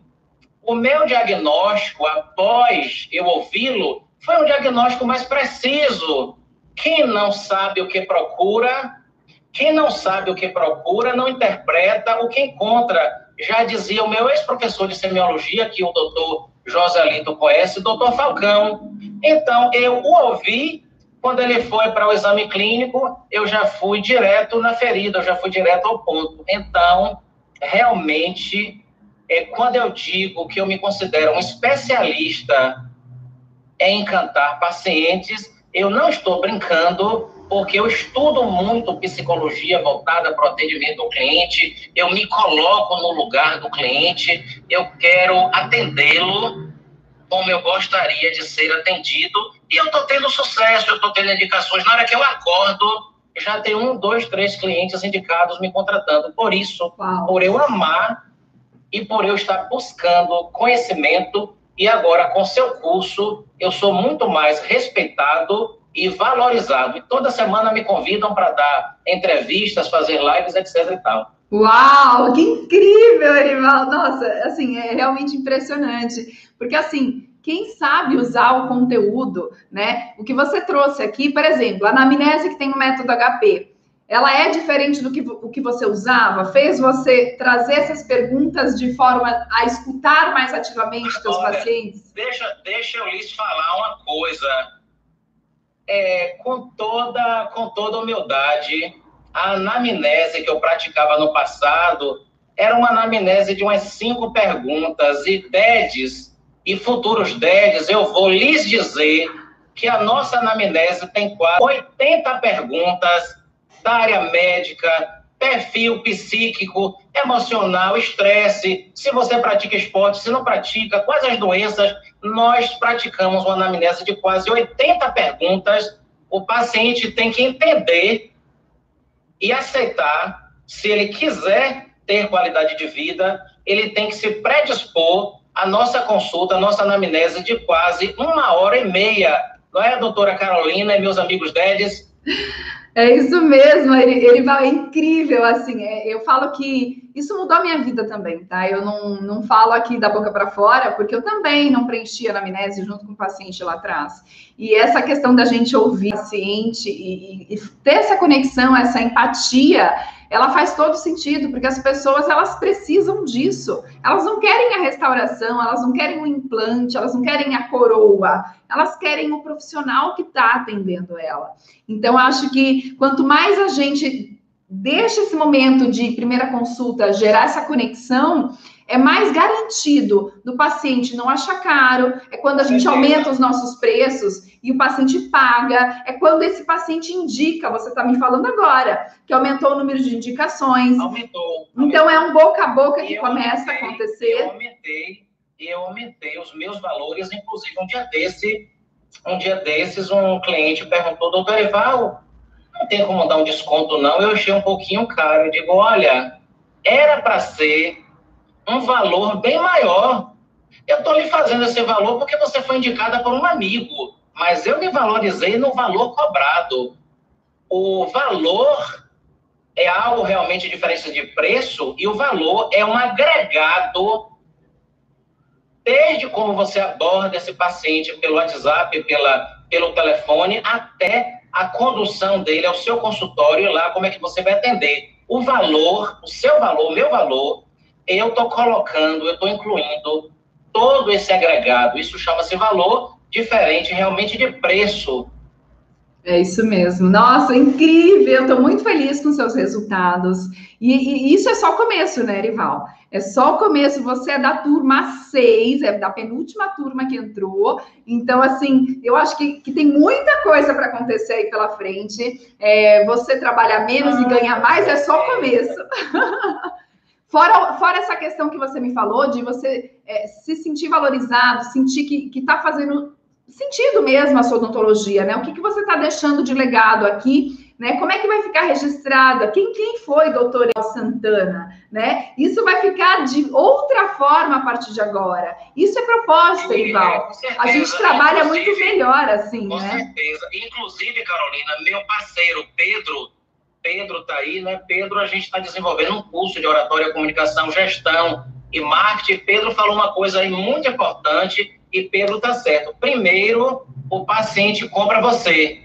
o meu diagnóstico, após eu ouvi-lo, foi um diagnóstico mais preciso. Quem não sabe o que procura, quem não sabe o que procura, não interpreta o que encontra. Já dizia o meu ex-professor de semiologia, que o doutor Joselito conhece, doutor Falcão. Então, eu o ouvi, quando ele foi para o exame clínico, eu já fui direto na ferida, eu já fui direto ao ponto. Então, realmente, é, quando eu digo que eu me considero um especialista em encantar pacientes, eu não estou brincando, porque eu estudo muito psicologia voltada para o atendimento do cliente, eu me coloco no lugar do cliente, eu quero atendê-lo como eu gostaria de ser atendido, e eu estou tendo sucesso, eu estou tendo indicações. Na hora que eu acordo, já tem um, dois, três clientes indicados me contratando. Por isso, Uau. por eu amar e por eu estar buscando conhecimento, e agora com seu curso, eu sou muito mais respeitado e valorizado. E toda semana me convidam para dar entrevistas, fazer lives, etc e tal. Uau, que incrível, Erival! Nossa, assim, é realmente impressionante. Porque, assim, quem sabe usar o conteúdo, né? O que você trouxe aqui, por exemplo, a anamnese que tem no método HP, ela é diferente do que, o que você usava? Fez você trazer essas perguntas de forma a escutar mais ativamente os seus pacientes? Deixa, deixa eu lhes falar uma coisa. É, com, toda, com toda humildade, a anamnese que eu praticava no passado era uma anamnese de umas cinco perguntas e DEDs e futuros DEDs, eu vou lhes dizer que a nossa anamnese tem quase 80 perguntas área médica, perfil psíquico, emocional, estresse, se você pratica esporte, se não pratica, quais as doenças. Nós praticamos uma anamnese de quase 80 perguntas. O paciente tem que entender e aceitar, se ele quiser ter qualidade de vida, ele tem que se predispor à nossa consulta, à nossa anamnese de quase uma hora e meia. Não é, doutora Carolina e meus amigos Dedes? É isso mesmo, ele, ele vai é incrível, assim, é, eu falo que isso mudou a minha vida também, tá? Eu não, não falo aqui da boca para fora, porque eu também não preenchia a anamnese junto com o paciente lá atrás. E essa questão da gente ouvir o paciente e, e, e ter essa conexão, essa empatia, ela faz todo sentido, porque as pessoas elas precisam disso. Elas não querem a restauração, elas não querem o implante, elas não querem a coroa, elas querem o profissional que está atendendo ela. Então, acho que quanto mais a gente deixa esse momento de primeira consulta gerar essa conexão, é mais garantido do paciente não achar caro, é quando a gente aumenta os nossos preços e o paciente paga, é quando esse paciente indica, você está me falando agora, que aumentou o número de indicações. Aumentou. aumentou. Então é um boca a boca que começa aumentei, a acontecer. Eu aumentei, eu aumentei os meus valores, inclusive um dia desse, um dia desses, um cliente perguntou, doutor Eval, não tem como dar um desconto não, eu achei um pouquinho caro. Eu digo, olha, era para ser um valor bem maior. Eu estou lhe fazendo esse valor porque você foi indicada por um amigo, mas eu me valorizei no valor cobrado. O valor é algo realmente diferente de preço e o valor é um agregado desde como você aborda esse paciente pelo WhatsApp, pela, pelo telefone, até a condução dele ao seu consultório lá, como é que você vai atender. O valor, o seu valor, o meu valor, eu estou colocando, eu estou incluindo todo esse agregado. Isso chama-se valor diferente realmente de preço. É isso mesmo. Nossa, incrível! Estou muito feliz com seus resultados. E, e, isso é só o começo, né, Rival? É só o começo. Você é da turma 6, é da penúltima turma que entrou. Então, assim, eu acho que, que tem muita coisa para acontecer aí pela frente. É, você trabalhar menos e ganhar mais é só o começo. Fora, fora essa questão que você me falou de você é, se sentir valorizado, sentir que está fazendo sentido mesmo a sua odontologia, né? O que, que você está deixando de legado aqui, né? Como é que vai ficar registrada? Quem, quem foi doutor Santana, né? Isso vai ficar de outra forma a partir de agora. Isso é proposta, Ival. a gente trabalha muito melhor assim, com né? Com certeza. Inclusive, Carolina, meu parceiro Pedro, Pedro está aí, né? Pedro, a gente está desenvolvendo um curso de oratória, comunicação, gestão e marketing. Pedro falou uma coisa aí muito importante e Pedro está certo. Primeiro, o paciente compra você.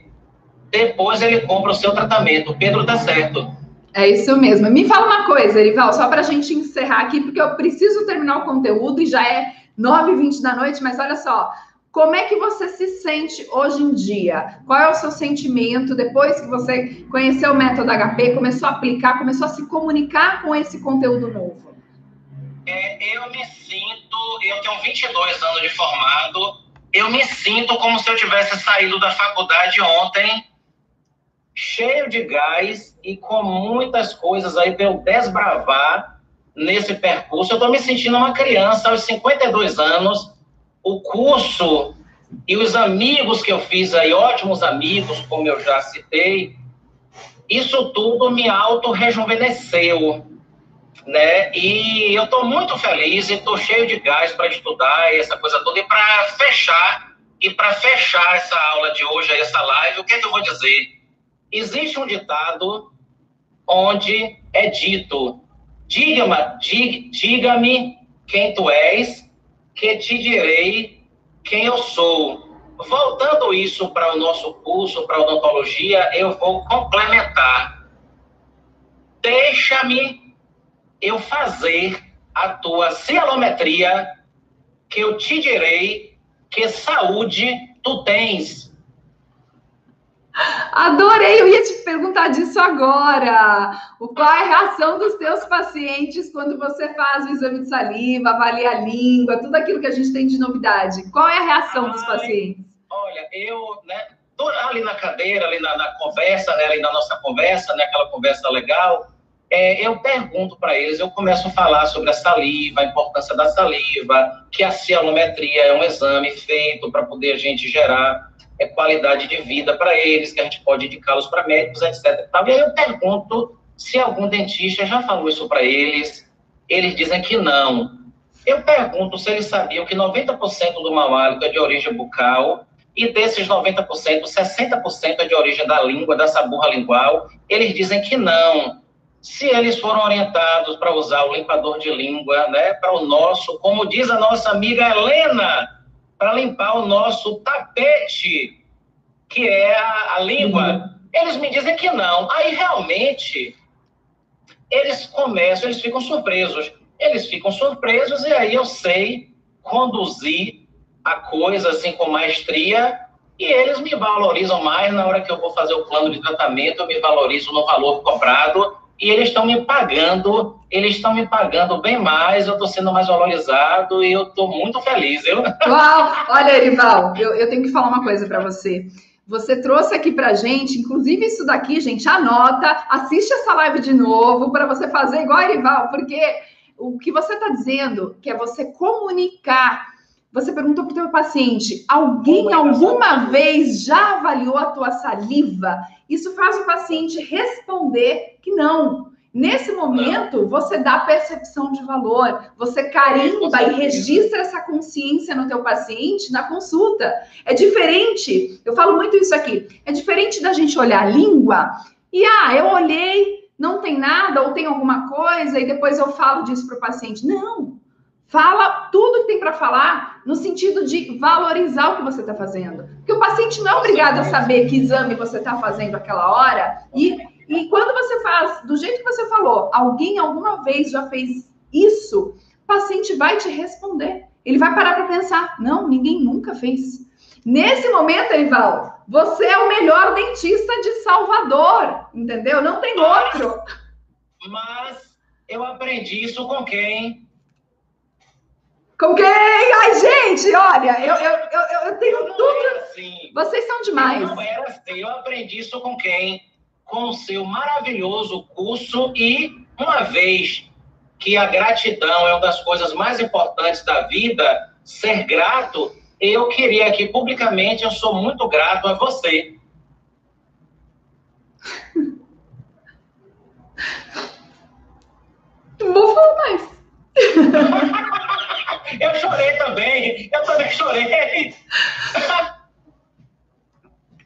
Depois ele compra o seu tratamento. Pedro está certo. É isso mesmo. Me fala uma coisa, Erival, só para a gente encerrar aqui, porque eu preciso terminar o conteúdo e já é 9h20 da noite, mas olha só. Como é que você se sente hoje em dia? Qual é o seu sentimento depois que você conheceu o método HP, começou a aplicar, começou a se comunicar com esse conteúdo novo? É, eu me sinto, eu tenho 22 anos de formado, eu me sinto como se eu tivesse saído da faculdade ontem, cheio de gás e com muitas coisas aí para eu desbravar nesse percurso. Eu estou me sentindo uma criança aos 52 anos. O curso e os amigos que eu fiz aí, ótimos amigos, como eu já citei, isso tudo me auto-rejuvenesceu né? E eu estou muito feliz e estou cheio de gás para estudar essa coisa toda. E para fechar, e para fechar essa aula de hoje, essa live, o que, é que eu vou dizer? Existe um ditado onde é dito: diga-me diga, diga quem tu és, que te direi quem eu sou. Voltando isso para o nosso curso, para odontologia, eu vou complementar. Deixa-me eu fazer a tua cielometria, que eu te direi que saúde tu tens. Adorei, eu ia te perguntar disso agora. O qual é a reação dos teus pacientes quando você faz o exame de saliva, avalia a língua, tudo aquilo que a gente tem de novidade? Qual é a reação Ai, dos pacientes? Olha, eu, né, tô ali na cadeira, ali na, na conversa, né, ali na nossa conversa, né, aquela conversa legal, é, eu pergunto para eles, eu começo a falar sobre a saliva, a importância da saliva, que a cianometria é um exame feito para poder a gente gerar é, qualidade de vida para eles, que a gente pode indicá-los para médicos, etc. E aí eu pergunto se algum dentista já falou isso para eles, eles dizem que não. Eu pergunto se eles sabiam que 90% do mau hálito é de origem bucal, e desses 90%, 60% é de origem da língua, da saburra lingual. Eles dizem que não se eles foram orientados para usar o limpador de língua, né, para o nosso, como diz a nossa amiga Helena, para limpar o nosso tapete, que é a, a língua, uhum. eles me dizem que não. Aí realmente eles começam, eles ficam surpresos. Eles ficam surpresos e aí eu sei conduzir a coisa assim com maestria e eles me valorizam mais na hora que eu vou fazer o plano de tratamento, eu me valorizo no valor cobrado e eles estão me pagando, eles estão me pagando bem mais, eu estou sendo mais valorizado e eu estou muito feliz. Eu... Uau! Olha, Erival, eu, eu tenho que falar uma coisa para você. Você trouxe aqui para gente, inclusive isso daqui, gente, anota, assiste essa live de novo para você fazer igual a Erival, porque o que você está dizendo, que é você comunicar você perguntou para o teu paciente: alguém alguma vez já avaliou a tua saliva? Isso faz o paciente responder que não. Nesse momento, você dá percepção de valor, você carimba e registra essa consciência no teu paciente na consulta. É diferente, eu falo muito isso aqui, é diferente da gente olhar a língua e, ah, eu olhei, não tem nada, ou tem alguma coisa, e depois eu falo disso para o paciente. Não, Fala tudo que tem para falar no sentido de valorizar o que você está fazendo. Porque o paciente não é obrigado a saber que exame você está fazendo aquela hora. E, e quando você faz do jeito que você falou, alguém alguma vez já fez isso, o paciente vai te responder. Ele vai parar para pensar: não, ninguém nunca fez. Nesse momento, Eival, você é o melhor dentista de Salvador, entendeu? Não tem outro. Mas eu aprendi isso com quem? Com quem? Ai, gente, olha, eu, eu, eu, eu tenho não tudo. Assim. Vocês são demais. Eu não era assim. Eu aprendi isso com quem? Com o seu maravilhoso curso e uma vez que a gratidão é uma das coisas mais importantes da vida, ser grato, eu queria aqui publicamente, eu sou muito grato a você. Não vou falar mais. eu chorei também, eu também chorei.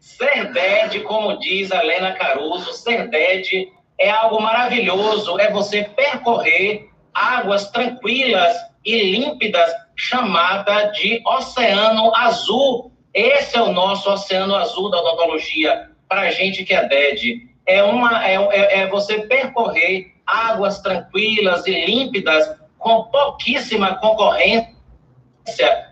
ser dead, como diz a Helena Caruso, ser dead é algo maravilhoso, é você percorrer águas tranquilas e límpidas, chamada de Oceano Azul. Esse é o nosso Oceano Azul da odontologia, para gente que é DED. É, uma, é, é, é você percorrer águas tranquilas e límpidas com pouquíssima concorrência,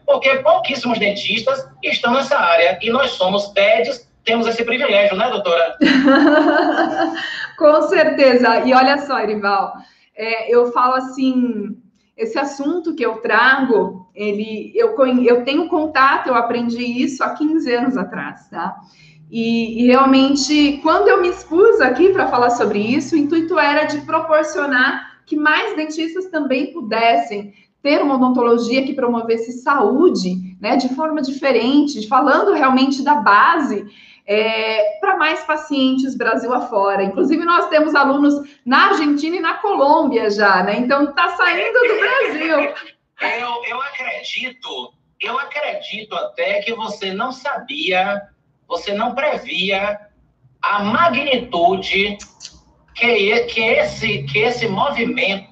porque pouquíssimos dentistas estão nessa área e nós somos TEDs, temos esse privilégio, né, doutora? com certeza. E olha só, Irival, é, eu falo assim, esse assunto que eu trago, ele, eu, eu tenho contato, eu aprendi isso há 15 anos atrás, tá? E, e realmente, quando eu me expus aqui para falar sobre isso, o intuito era de proporcionar que mais dentistas também pudessem ter uma odontologia que promovesse saúde, né, de forma diferente, falando realmente da base é, para mais pacientes Brasil afora. Inclusive, nós temos alunos na Argentina e na Colômbia já, né? Então, está saindo do Brasil. Eu, eu acredito, eu acredito até que você não sabia, você não previa a magnitude que, que, esse, que esse movimento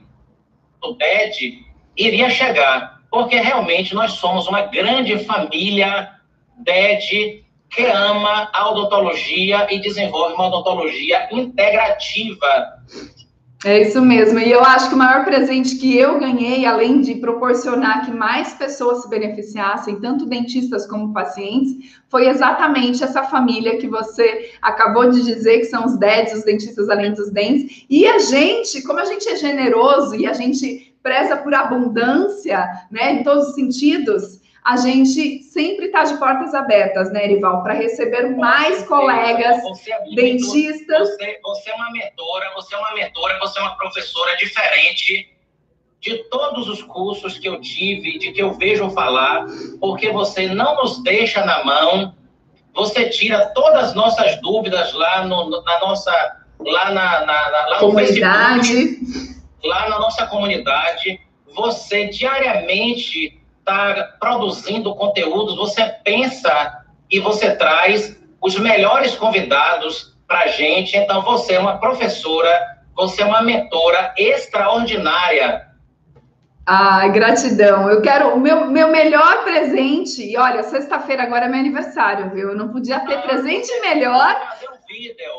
do DED iria chegar. Porque realmente nós somos uma grande família DED que ama a odontologia e desenvolve uma odontologia integrativa. É isso mesmo. E eu acho que o maior presente que eu ganhei, além de proporcionar que mais pessoas se beneficiassem, tanto dentistas como pacientes, foi exatamente essa família que você acabou de dizer, que são os DEDs, os dentistas além dos dentes. E a gente, como a gente é generoso e a gente preza por abundância, né, em todos os sentidos, a gente sempre está de portas abertas, né, Erival, para receber mais colegas você é dentistas. Você, você, é uma mentora, você é uma mentora, você é uma professora diferente de todos os cursos que eu tive, de que eu vejo falar, porque você não nos deixa na mão, você tira todas as nossas dúvidas lá no, na nossa, lá na, na, na lá comunidade. Facebook, lá na nossa comunidade, você diariamente está produzindo conteúdos, você pensa e você traz os melhores convidados para a gente. Então, você é uma professora, você é uma mentora extraordinária. Ah, gratidão. Eu quero o meu, meu melhor presente. E olha, sexta-feira agora é meu aniversário, viu? Eu não podia ter ah, presente melhor. Vou fazer um vídeo.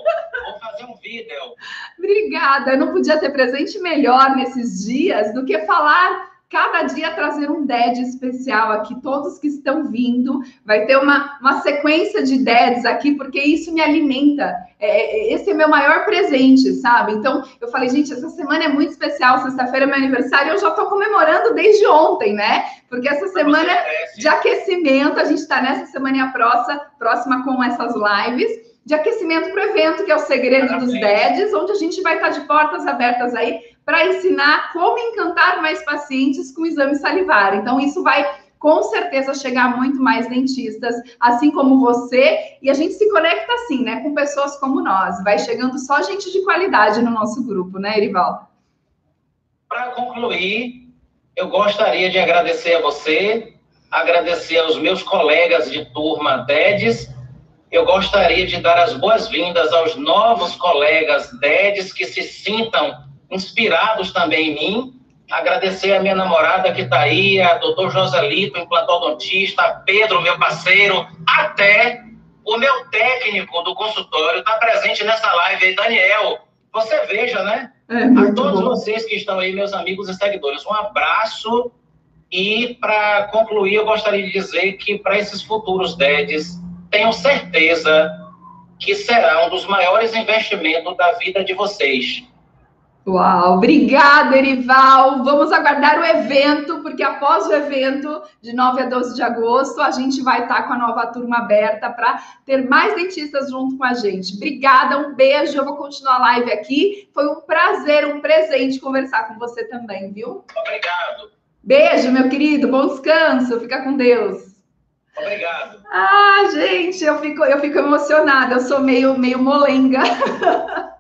Vou fazer um vídeo. Obrigada. Eu não podia ter presente melhor nesses dias do que falar cada dia trazer um DED especial aqui, todos que estão vindo, vai ter uma, uma sequência de DEDs aqui, porque isso me alimenta, é, é, esse é meu maior presente, sabe? Então, eu falei, gente, essa semana é muito especial, sexta-feira é meu aniversário, eu já estou comemorando desde ontem, né? Porque essa semana de aquecimento, a gente está nessa semana próxima, próxima com essas lives, de aquecimento para o evento, que é o Segredo Parabéns. dos DEDs, onde a gente vai estar tá de portas abertas aí para ensinar como encantar mais pacientes com exame salivar. Então, isso vai com certeza chegar muito mais dentistas, assim como você, e a gente se conecta assim, né, com pessoas como nós. Vai chegando só gente de qualidade no nosso grupo, né, Erival? Para concluir, eu gostaria de agradecer a você, agradecer aos meus colegas de turma DEDES. Eu gostaria de dar as boas-vindas aos novos colegas DEDES que se sintam inspirados também em mim. Agradecer a minha namorada que está aí, a doutor Joselito, implantodontista, Pedro, meu parceiro, até o meu técnico do consultório está presente nessa live aí, Daniel. Você veja, né? É, a todos bom. vocês que estão aí, meus amigos e seguidores, um abraço E, para concluir, eu gostaria de dizer que, para esses futuros DEDs, tenho certeza que será um dos maiores investimentos da vida de vocês. Uau, obrigada, Erival. Vamos aguardar o evento, porque após o evento, de 9 a 12 de agosto, a gente vai estar com a nova turma aberta para ter mais dentistas junto com a gente. Obrigada, um beijo. Eu vou continuar a live aqui. Foi um prazer, um presente conversar com você também, viu? Obrigado. Beijo, meu querido. Bom descanso. Fica com Deus. Obrigado. Ah, gente, eu fico, eu fico emocionada. Eu sou meio, meio molenga.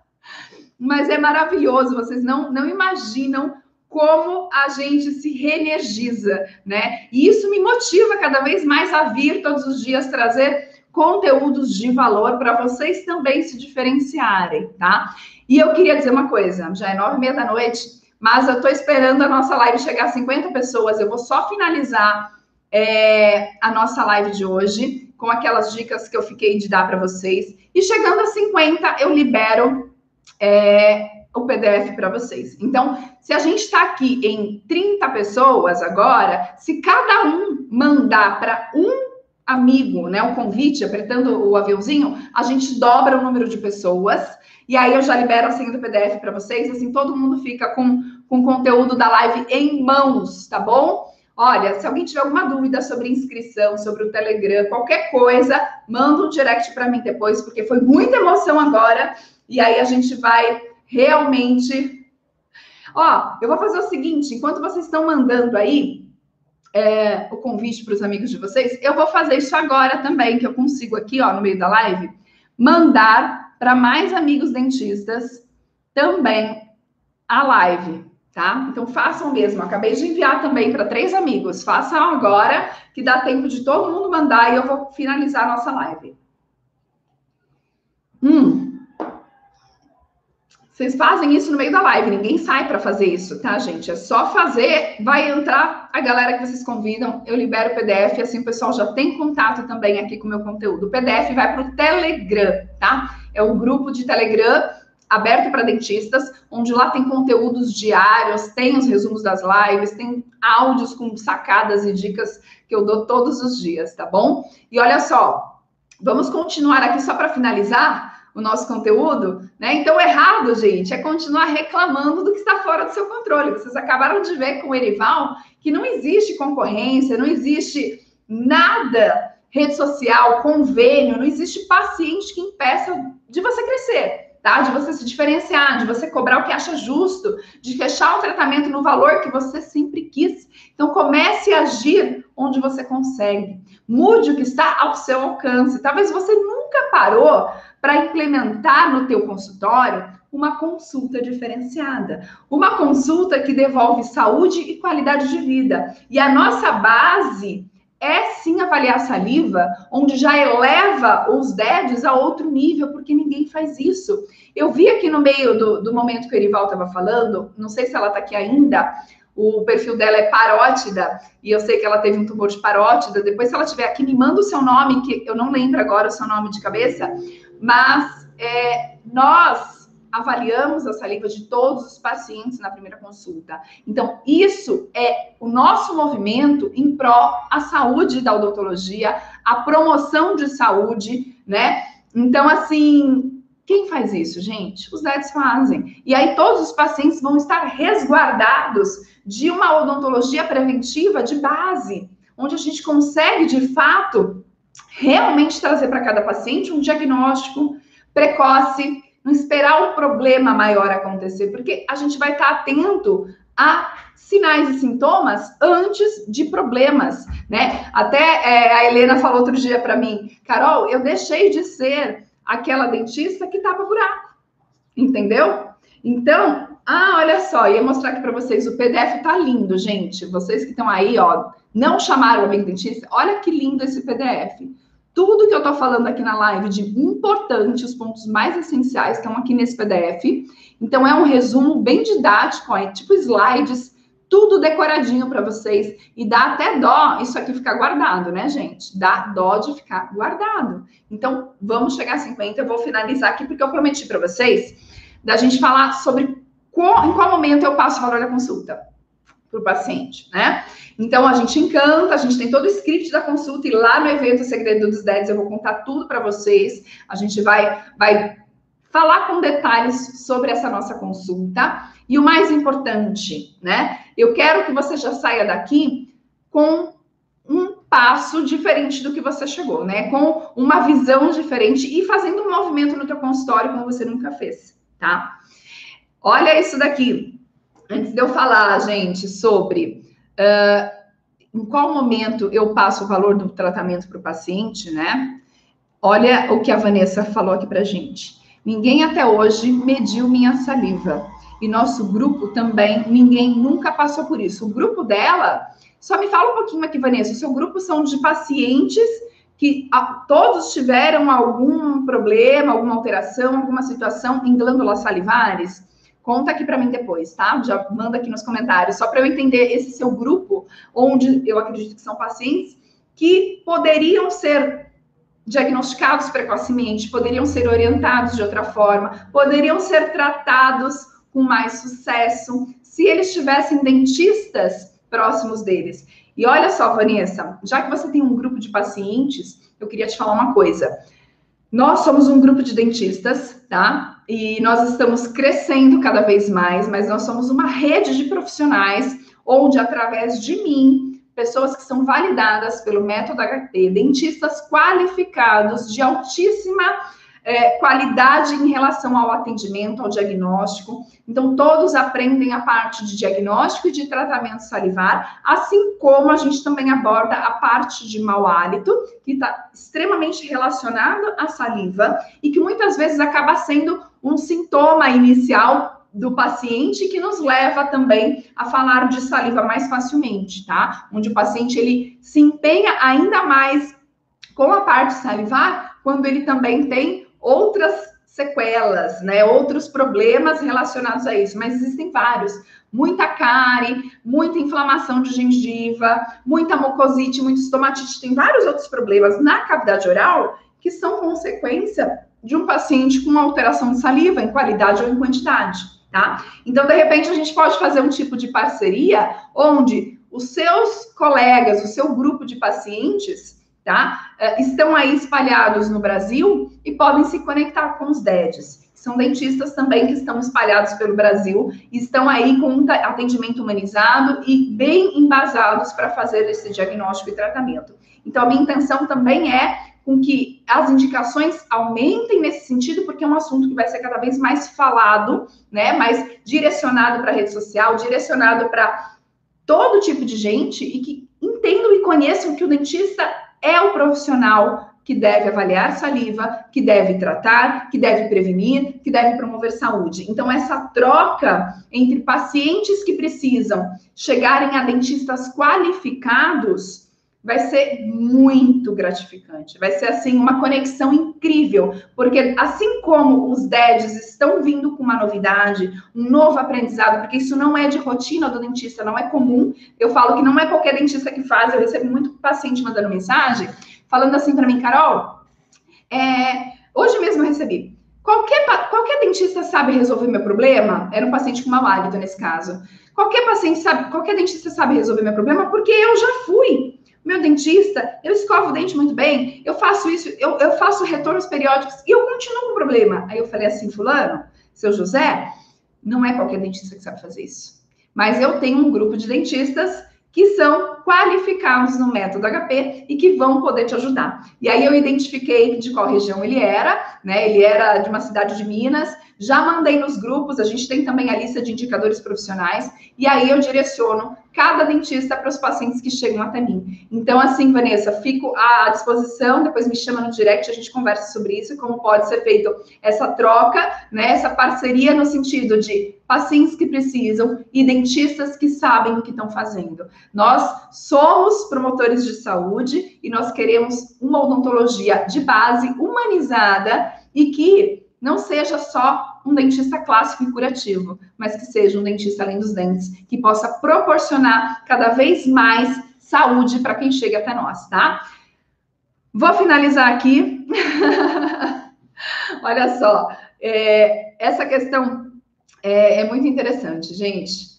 Mas é maravilhoso. Vocês não, não imaginam como a gente se reenergiza, né? E isso me motiva cada vez mais a vir todos os dias trazer conteúdos de valor para vocês também se diferenciarem, tá? E eu queria dizer uma coisa, já é nove e meia da noite, mas eu estou esperando a nossa live chegar a 50 pessoas. Eu vou só finalizar é, a nossa live de hoje com aquelas dicas que eu fiquei de dar para vocês. E chegando a 50, eu libero é, o PDF para vocês. Então, se a gente está aqui em 30 pessoas agora, se cada um mandar para um amigo, né, o convite, apertando o aviãozinho, a gente dobra o número de pessoas. E aí eu já libero a senha do PDF para vocês, assim todo mundo fica com, com o conteúdo da live em mãos, tá bom? Olha, se alguém tiver alguma dúvida sobre inscrição, sobre o Telegram, qualquer coisa, manda um direct para mim depois, porque foi muita emoção agora. E aí a gente vai realmente. Ó, eu vou fazer o seguinte: enquanto vocês estão mandando aí é, o convite para os amigos de vocês, eu vou fazer isso agora também, que eu consigo aqui, ó, no meio da live, mandar para mais amigos dentistas também a live tá? Então façam mesmo. Acabei de enviar também para três amigos. Façam agora, que dá tempo de todo mundo mandar e eu vou finalizar a nossa live. Hum. Vocês fazem isso no meio da live, ninguém sai para fazer isso, tá, gente? É só fazer, vai entrar a galera que vocês convidam, eu libero o PDF, assim o pessoal já tem contato também aqui com o meu conteúdo. O PDF vai para o Telegram, tá? É o grupo de Telegram aberto para dentistas, onde lá tem conteúdos diários, tem os resumos das lives, tem áudios com sacadas e dicas que eu dou todos os dias, tá bom? E olha só, vamos continuar aqui só para finalizar o nosso conteúdo, né? Então, errado, gente, é continuar reclamando do que está fora do seu controle. Vocês acabaram de ver com o Erival que não existe concorrência, não existe nada, rede social, convênio, não existe paciente que impeça de você crescer tá? De você se diferenciar, de você cobrar o que acha justo, de fechar o tratamento no valor que você sempre quis. Então comece a agir onde você consegue. Mude o que está ao seu alcance. Talvez você nunca parou para implementar no teu consultório uma consulta diferenciada, uma consulta que devolve saúde e qualidade de vida. E a nossa base é sim avaliar saliva, onde já eleva os DEDs a outro nível, porque ninguém faz isso. Eu vi aqui no meio do, do momento que o Erival estava falando, não sei se ela está aqui ainda, o perfil dela é parótida, e eu sei que ela teve um tumor de parótida. Depois, se ela estiver aqui, me manda o seu nome, que eu não lembro agora o seu nome de cabeça, mas é, nós avaliamos a saliva de todos os pacientes na primeira consulta. Então, isso é o nosso movimento em pró à saúde da odontologia, a promoção de saúde, né? Então, assim, quem faz isso, gente? Os DEDs fazem. E aí todos os pacientes vão estar resguardados de uma odontologia preventiva de base, onde a gente consegue, de fato, realmente trazer para cada paciente um diagnóstico precoce, não esperar o problema maior acontecer, porque a gente vai estar atento a sinais e sintomas antes de problemas, né? Até é, a Helena falou outro dia para mim, Carol, eu deixei de ser aquela dentista que tapa buraco, entendeu? Então, ah, olha só, ia mostrar aqui para vocês, o PDF tá lindo, gente. Vocês que estão aí, ó, não chamaram o dentista, olha que lindo esse PDF. Tudo que eu estou falando aqui na live de importante, os pontos mais essenciais estão aqui nesse PDF. Então, é um resumo bem didático, ó, tipo slides, tudo decoradinho para vocês. E dá até dó isso aqui ficar guardado, né, gente? Dá dó de ficar guardado. Então, vamos chegar a 50. Eu vou finalizar aqui, porque eu prometi para vocês da gente falar sobre qual, em qual momento eu passo o valor da consulta. para o paciente, né? Então a gente encanta, a gente tem todo o script da consulta e lá no evento Segredo dos Dedos eu vou contar tudo para vocês. A gente vai vai falar com detalhes sobre essa nossa consulta. E o mais importante, né? Eu quero que você já saia daqui com um passo diferente do que você chegou, né? Com uma visão diferente e fazendo um movimento no teu consultório como você nunca fez, tá? Olha isso daqui. Antes de eu falar, gente, sobre uh, em qual momento eu passo o valor do tratamento para o paciente, né? Olha o que a Vanessa falou aqui para gente. Ninguém até hoje mediu minha saliva. E nosso grupo também, ninguém nunca passou por isso. O grupo dela, só me fala um pouquinho aqui, Vanessa. O seu grupo são de pacientes que ah, todos tiveram algum problema, alguma alteração, alguma situação em glândulas salivares? Conta aqui para mim depois, tá? Já manda aqui nos comentários, só para eu entender esse seu grupo, onde eu acredito que são pacientes que poderiam ser diagnosticados precocemente, poderiam ser orientados de outra forma, poderiam ser tratados com mais sucesso se eles tivessem dentistas próximos deles. E olha só, Vanessa, já que você tem um grupo de pacientes, eu queria te falar uma coisa. Nós somos um grupo de dentistas, tá? E nós estamos crescendo cada vez mais, mas nós somos uma rede de profissionais onde, através de mim, pessoas que são validadas pelo método HT, dentistas qualificados de altíssima é, qualidade em relação ao atendimento, ao diagnóstico. Então, todos aprendem a parte de diagnóstico e de tratamento salivar, assim como a gente também aborda a parte de mau hálito, que está extremamente relacionado à saliva e que muitas vezes acaba sendo um sintoma inicial do paciente que nos leva também a falar de saliva mais facilmente, tá? Onde o paciente ele se empenha ainda mais com a parte salivar quando ele também tem outras sequelas, né? Outros problemas relacionados a isso, mas existem vários. Muita cárie, muita inflamação de gengiva, muita mucosite, muita estomatite, tem vários outros problemas na cavidade oral que são consequência de um paciente com alteração de saliva em qualidade ou em quantidade tá? Então, de repente, a gente pode fazer um tipo de parceria onde os seus colegas, o seu grupo de pacientes, tá? Eh, estão aí espalhados no Brasil e podem se conectar com os DEDs. São dentistas também que estão espalhados pelo Brasil e estão aí com um atendimento humanizado e bem embasados para fazer esse diagnóstico e tratamento. Então, a minha intenção também é com que as indicações aumentem nesse sentido, porque é um assunto que vai ser cada vez mais falado, né? Mais direcionado para a rede social, direcionado para todo tipo de gente e que entendam e conheçam que o dentista é o profissional que deve avaliar saliva, que deve tratar, que deve prevenir, que deve promover saúde. Então, essa troca entre pacientes que precisam chegarem a dentistas qualificados vai ser muito gratificante. Vai ser assim uma conexão incrível, porque assim como os DEDs estão vindo com uma novidade, um novo aprendizado, porque isso não é de rotina do dentista, não é comum. Eu falo que não é qualquer dentista que faz, eu recebo muito paciente mandando mensagem, falando assim para mim, Carol, é, hoje mesmo eu recebi. Qualquer, qualquer dentista sabe resolver meu problema? Era um paciente com mau hálito nesse caso. Qualquer paciente sabe, qualquer dentista sabe resolver meu problema porque eu já fui meu dentista, eu escovo o dente muito bem, eu faço isso, eu, eu faço retornos periódicos e eu continuo com o problema. Aí eu falei assim, fulano, seu José, não é qualquer dentista que sabe fazer isso. Mas eu tenho um grupo de dentistas que são qualificados no método HP e que vão poder te ajudar. E aí eu identifiquei de qual região ele era, né? Ele era de uma cidade de Minas, já mandei nos grupos, a gente tem também a lista de indicadores profissionais, e aí eu direciono cada dentista para os pacientes que chegam até mim. Então, assim, Vanessa, fico à disposição, depois me chama no direct, a gente conversa sobre isso, como pode ser feito essa troca, né, essa parceria no sentido de pacientes que precisam e dentistas que sabem o que estão fazendo. Nós somos promotores de saúde e nós queremos uma odontologia de base humanizada e que não seja só um dentista clássico e curativo, mas que seja um dentista além dos dentes, que possa proporcionar cada vez mais saúde para quem chega até nós, tá? Vou finalizar aqui. Olha só, é, essa questão é, é muito interessante, gente.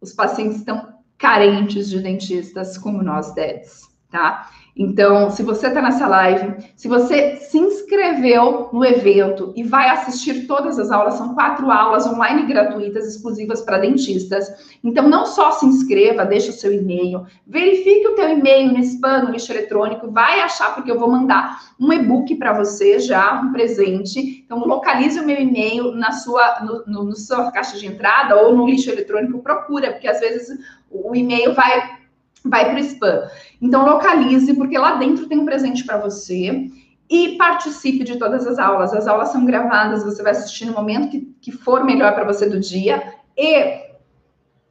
Os pacientes estão carentes de dentistas como nós, DEDs, tá? Então, se você está nessa live, se você se inscreveu no evento e vai assistir todas as aulas, são quatro aulas online gratuitas exclusivas para dentistas. Então, não só se inscreva, deixe o seu e-mail, verifique o teu e-mail no spam, no lixo eletrônico, vai achar porque eu vou mandar um e-book para você já, um presente. Então, localize o meu e-mail na sua, no, no, no sua caixa de entrada ou no lixo eletrônico, procura, porque às vezes o e-mail vai vai para o spam. Então, localize, porque lá dentro tem um presente para você e participe de todas as aulas. As aulas são gravadas, você vai assistir no momento que, que for melhor para você do dia. E,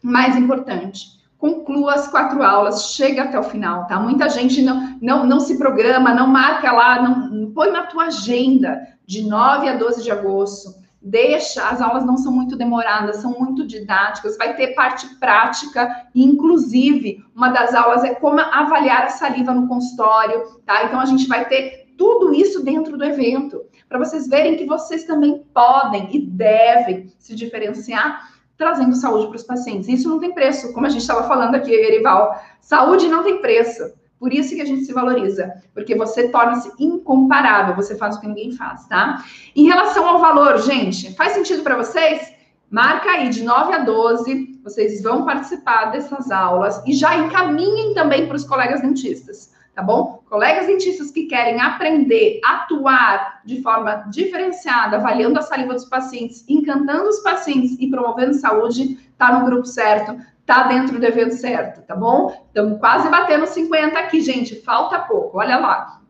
mais importante, conclua as quatro aulas, chega até o final, tá? Muita gente não, não, não se programa, não marca lá, não, não põe na tua agenda de 9 a 12 de agosto deixa, as aulas não são muito demoradas, são muito didáticas, vai ter parte prática, inclusive, uma das aulas é como avaliar a saliva no consultório, tá? Então a gente vai ter tudo isso dentro do evento, para vocês verem que vocês também podem e devem se diferenciar trazendo saúde para os pacientes. Isso não tem preço, como a gente estava falando aqui, Erival. Saúde não tem preço. Por isso que a gente se valoriza, porque você torna-se incomparável, você faz o que ninguém faz, tá? Em relação ao valor, gente, faz sentido para vocês? Marca aí de 9 a 12, vocês vão participar dessas aulas e já encaminhem também para os colegas dentistas, tá bom? Colegas dentistas que querem aprender atuar de forma diferenciada, avaliando a saliva dos pacientes, encantando os pacientes e promovendo saúde, tá no grupo certo tá dentro do evento certo, tá bom? Estamos quase batendo 50 aqui, gente, falta pouco, olha lá.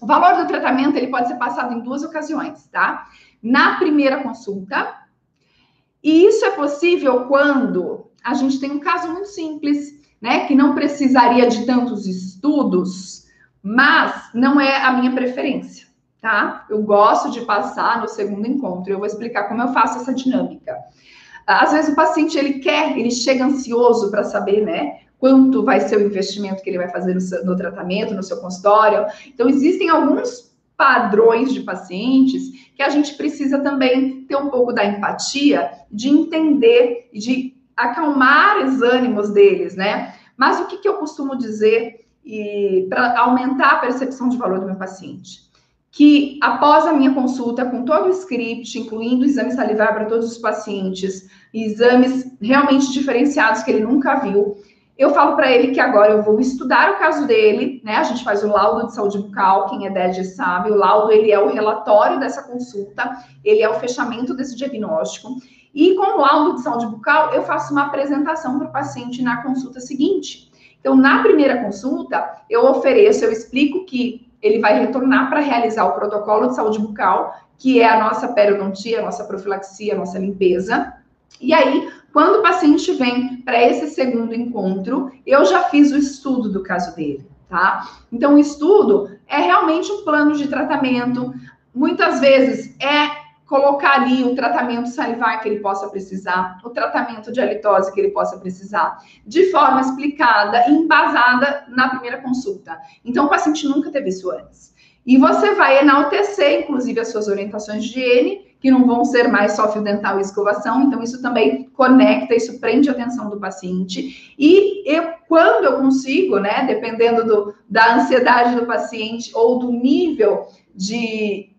O valor do tratamento, ele pode ser passado em duas ocasiões, tá? Na primeira consulta, e isso é possível quando a gente tem um caso muito simples, né, que não precisaria de tantos estudos, mas não é a minha preferência, tá? Eu gosto de passar no segundo encontro, eu vou explicar como eu faço essa dinâmica. Às vezes o paciente ele quer, ele chega ansioso para saber, né? Quanto vai ser o investimento que ele vai fazer no, seu, no tratamento, no seu consultório. Então, existem alguns padrões de pacientes que a gente precisa também ter um pouco da empatia, de entender, de acalmar os ânimos deles, né? Mas o que, que eu costumo dizer para aumentar a percepção de valor do meu paciente? que após a minha consulta com todo o script, incluindo exame salivar para todos os pacientes, exames realmente diferenciados que ele nunca viu, eu falo para ele que agora eu vou estudar o caso dele, né? A gente faz o laudo de saúde bucal, quem é DED sabe, o laudo ele é o relatório dessa consulta, ele é o fechamento desse diagnóstico. E com o laudo de saúde bucal, eu faço uma apresentação para o paciente na consulta seguinte. Então, na primeira consulta, eu ofereço, eu explico que ele vai retornar para realizar o protocolo de saúde bucal, que é a nossa periodontia, a nossa profilaxia, a nossa limpeza. E aí, quando o paciente vem para esse segundo encontro, eu já fiz o estudo do caso dele, tá? Então, o estudo é realmente um plano de tratamento. Muitas vezes é colocar ali o tratamento salivar que ele possa precisar, o tratamento de halitose que ele possa precisar, de forma explicada e embasada na primeira consulta. Então, o paciente nunca teve isso antes. E você vai enaltecer, inclusive, as suas orientações de higiene, que não vão ser mais só fio dental e escovação, então isso também conecta, isso prende a atenção do paciente. E eu, quando eu consigo, né, dependendo do, da ansiedade do paciente ou do nível de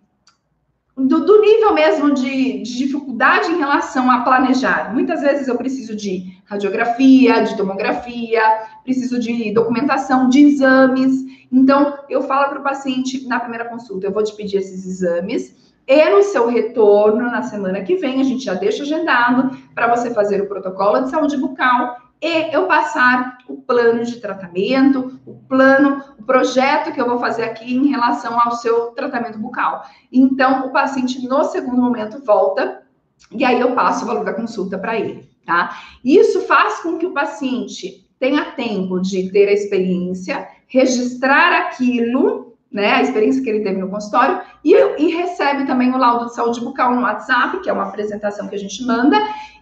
do, do nível mesmo de, de, dificuldade em relação a planejar. Muitas vezes eu preciso de radiografia, de tomografia, preciso de documentação, de exames. Então, eu falo para o paciente na primeira consulta: eu vou te pedir esses exames. E no seu retorno, na semana que vem, a gente já deixa agendado para você fazer o protocolo de saúde bucal e eu passar o plano de tratamento, o plano, o projeto que eu vou fazer aqui em relação ao seu tratamento bucal. Então, o paciente, no segundo momento, volta e aí eu passo o valor da consulta para ele, tá? Isso faz com que o paciente tenha tempo de ter a experiência, registrar aquilo, né, a experiência que ele teve no consultório, e, e recebe também o laudo de saúde bucal no WhatsApp, que é uma apresentação que a gente manda,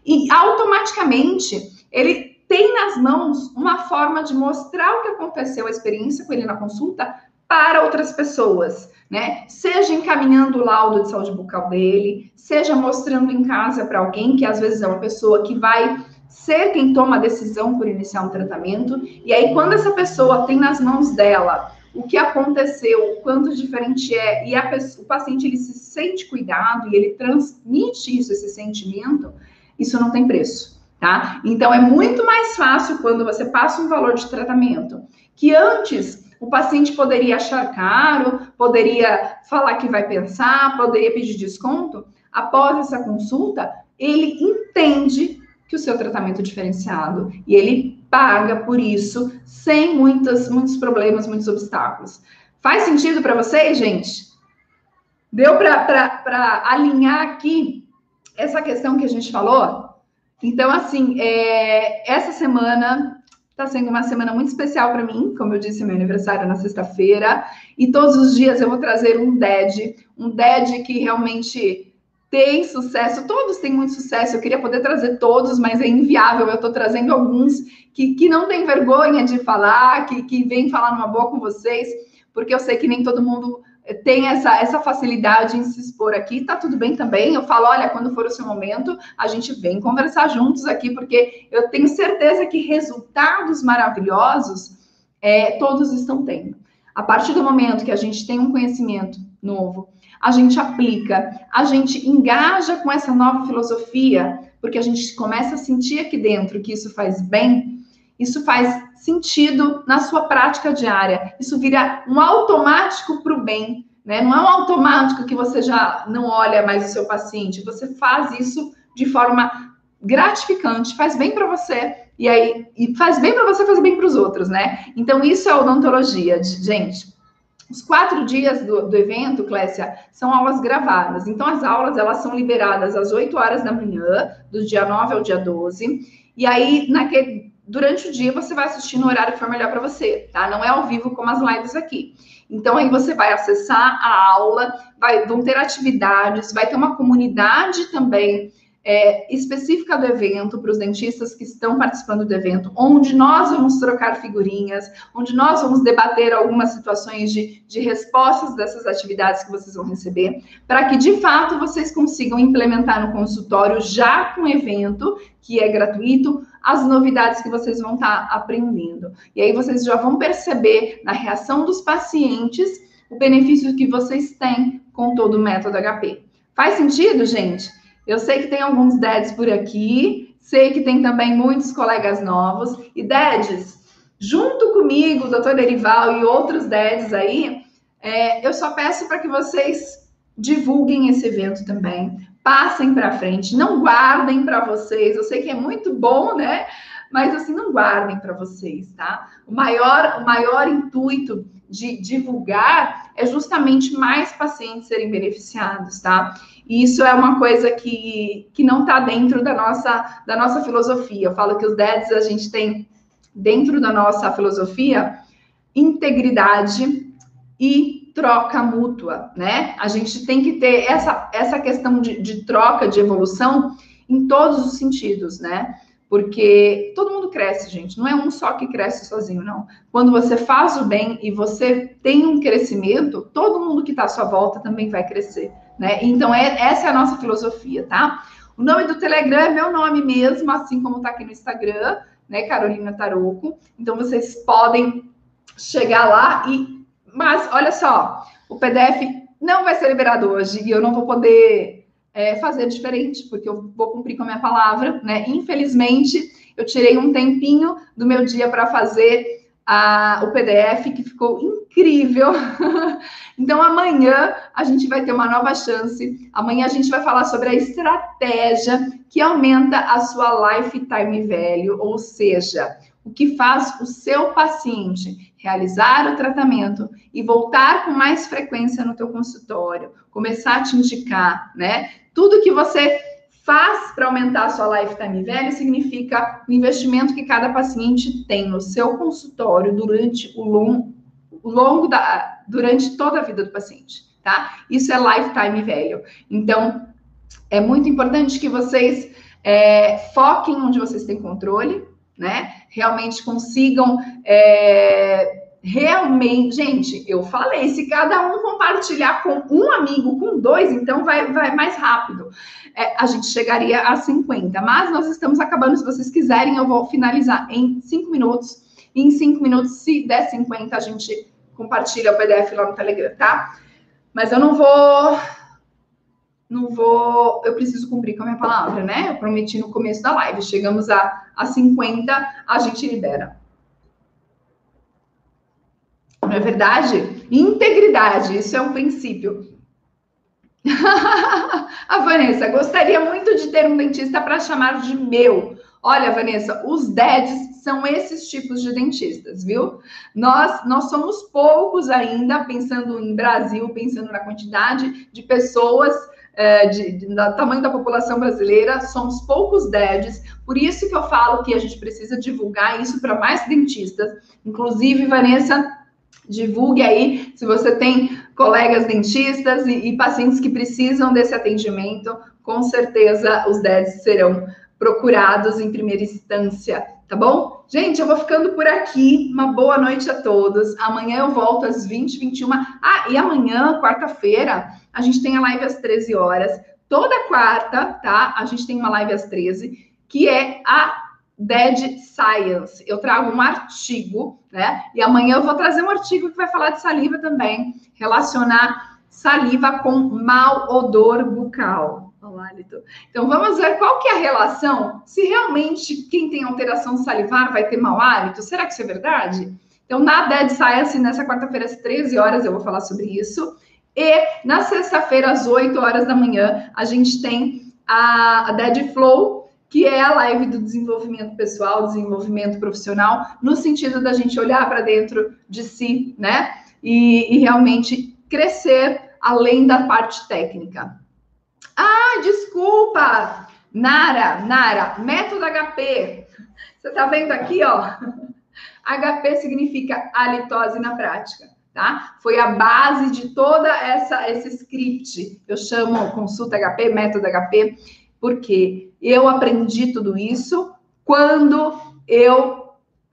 e automaticamente ele tem nas mãos uma forma de mostrar o que aconteceu, a experiência com ele na consulta, para outras pessoas, né? Seja encaminhando o laudo de saúde bucal dele, seja mostrando em casa para alguém que às vezes é uma pessoa que vai ser quem toma a decisão por iniciar um tratamento. E aí, quando essa pessoa tem nas mãos dela o que aconteceu, o quanto diferente é, e pessoa, o paciente ele se sente cuidado e ele transmite isso, esse sentimento, isso não tem preço, tá? Então é muito mais fácil quando você passa um valor de tratamento que antes o paciente poderia achar caro, poderia falar que vai pensar, poderia pedir desconto. Após essa consulta, ele entende que o seu tratamento é diferenciado e ele paga por isso sem muitas, muitos problemas, muitos obstáculos. Faz sentido para vocês, gente? Deu para alinhar aqui essa questão que a gente falou? Então, assim, é, essa semana está sendo uma semana muito especial para mim, como eu disse, meu aniversário na sexta-feira, e todos os dias eu vou trazer um DED, um DED que realmente tem sucesso, todos têm muito sucesso. Eu queria poder trazer todos, mas é inviável. Eu estou trazendo alguns que, que não têm vergonha de falar, que, que vêm falar numa boa com vocês, porque eu sei que nem todo mundo eh, tem essa, essa facilidade em se expor aqui, tá tudo bem também. Eu falo, olha, quando for o seu momento, a gente vem conversar juntos aqui, porque eu tenho certeza que resultados maravilhosos é, todos estão tendo. A partir do momento que a gente tem um conhecimento novo, a gente aplica, a gente engaja com essa nova filosofia, porque a gente começa a sentir aqui dentro que isso faz bem, isso faz sentido na sua prática diária, isso vira um automático para o bem, né? Não é um automático que você já não olha mais o seu paciente, você faz isso de forma gratificante, faz bem para você. E aí, e faz bem para você, faz bem para os outros, né? Então, isso é odontologia, gente. Os quatro dias do, do, evento, Clécia, são aulas gravadas. Então, as aulas elas são liberadas às 8 horas da manhã, do dia 9 ao dia 12. E aí, naquele, durante o dia, você vai assistir no horário que for melhor para você, tá? Não é ao vivo como as lives aqui. Então, aí você vai acessar a aula, vai, vão ter atividades, vai ter uma comunidade também é, específica do evento, para os dentistas que estão participando do evento, onde nós vamos trocar figurinhas, onde nós vamos debater algumas situações de, de respostas dessas atividades que vocês vão receber, para que de fato vocês consigam implementar no consultório, já com o evento, que é gratuito, as novidades que vocês vão estar aprendendo. E aí vocês já vão perceber na reação dos pacientes o benefício que vocês têm com todo o método HP. Faz sentido, gente? Eu sei que tem alguns DEDs por aqui, sei que tem também muitos colegas novos. E DEDs, junto comigo, o doutor Derival e outros DEDs aí, é, eu só peço para que vocês divulguem esse evento também, passem para frente, não guardem para vocês. Eu sei que é muito bom, né? Mas assim, não guardem para vocês, tá? O maior, o maior intuito de divulgar é justamente mais pacientes serem beneficiados, tá? E isso é uma coisa que, que não está dentro da nossa, da nossa filosofia. Eu falo que os DEDs a gente tem dentro da nossa filosofia integridade e troca mútua, né? A gente tem que ter essa, essa questão de, de troca, de evolução em todos os sentidos, né? Porque todo mundo cresce, gente. Não é um só que cresce sozinho, não. Quando você faz o bem e você tem um crescimento, todo mundo que está à sua volta também vai crescer, né? Então, é, essa é a nossa filosofia, tá? O nome do Telegram é meu nome mesmo, assim como está aqui no Instagram, né? Carolina Taroco. Então, vocês podem chegar lá e. Mas, olha só, o PDF não vai ser liberado hoje e eu não vou poder é, fazer diferente, porque eu vou cumprir com a minha palavra, né? Infelizmente, eu tirei um tempinho do meu dia para fazer a, o PDF, que ficou incrível. então, amanhã a gente vai ter uma nova chance. Amanhã a gente vai falar sobre a estratégia que aumenta a sua lifetime value, ou seja, o que faz o seu paciente realizar o tratamento e voltar com mais frequência no teu consultório, começar a te indicar, né? Tudo que você faz para aumentar a sua lifetime value significa o investimento que cada paciente tem no seu consultório durante o longo, da durante toda a vida do paciente, tá? Isso é lifetime value. Então, é muito importante que vocês é, foquem onde vocês têm controle, né? Realmente consigam é, realmente, gente, eu falei, se cada um compartilhar com um amigo, com dois, então vai, vai mais rápido. É, a gente chegaria a 50, mas nós estamos acabando. Se vocês quiserem, eu vou finalizar em cinco minutos. Em cinco minutos, se der 50, a gente compartilha o PDF lá no Telegram, tá? Mas eu não vou. Não vou. Eu preciso cumprir com a minha palavra, né? Eu prometi no começo da live. Chegamos a, a 50, a gente libera. Não é verdade? Integridade, isso é um princípio. a Vanessa, gostaria muito de ter um dentista para chamar de meu. Olha, Vanessa, os DEDs são esses tipos de dentistas, viu? Nós, nós somos poucos ainda, pensando em Brasil, pensando na quantidade de pessoas, é, de, de, do tamanho da população brasileira, somos poucos DEDs, por isso que eu falo que a gente precisa divulgar isso para mais dentistas. Inclusive, Vanessa, divulgue aí se você tem colegas dentistas e, e pacientes que precisam desse atendimento, com certeza os DEDs serão procurados em primeira instância, tá bom? Gente, eu vou ficando por aqui. Uma boa noite a todos. Amanhã eu volto às 20, 21. Ah, e amanhã, quarta-feira, a gente tem a live às 13 horas. Toda quarta, tá? A gente tem uma live às 13, que é a Dead Science. Eu trago um artigo, né? E amanhã eu vou trazer um artigo que vai falar de saliva também, relacionar saliva com mau odor bucal. Então vamos ver qual que é a relação, se realmente quem tem alteração salivar vai ter mau hálito. Será que isso é verdade? Então, na Dead Science, nessa quarta-feira, às 13 horas, eu vou falar sobre isso. E na sexta-feira, às 8 horas da manhã, a gente tem a Dead Flow, que é a live do desenvolvimento pessoal, desenvolvimento profissional, no sentido da gente olhar para dentro de si, né? E, e, realmente crescer além da parte técnica. Ah, desculpa! Nara, Nara, método HP. Você tá vendo aqui, ó? HP significa halitose na prática, tá? Foi a base de toda essa esse script. Eu chamo consulta HP, método HP, porque eu aprendi tudo isso quando eu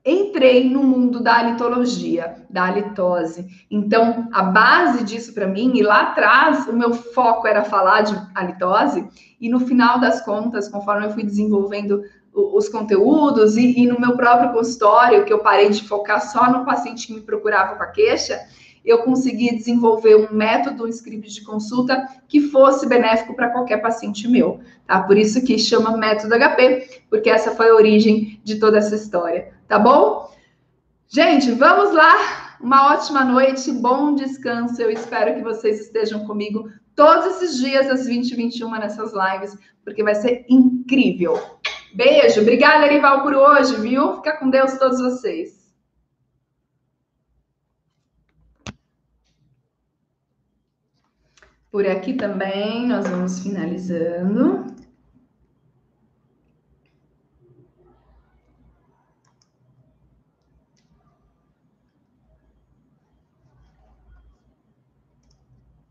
entrei no mundo da halitologia, da halitose. Então, a base disso para mim, e lá atrás o meu foco era falar de halitose, e no final das contas, conforme eu fui desenvolvendo os conteúdos e, e no meu próprio consultório, que eu parei de focar só no paciente que me procurava com a queixa, eu consegui desenvolver um método, um script de consulta que fosse benéfico para qualquer paciente meu, tá? Por isso que chama método HP, porque essa foi a origem de toda essa história, tá bom? Gente, vamos lá. Uma ótima noite, bom descanso. Eu espero que vocês estejam comigo todos esses dias às 20 e 21 nessas lives, porque vai ser incrível. Beijo, obrigada, Erival, por hoje, viu? Fica com Deus todos vocês. Por aqui também nós vamos finalizando.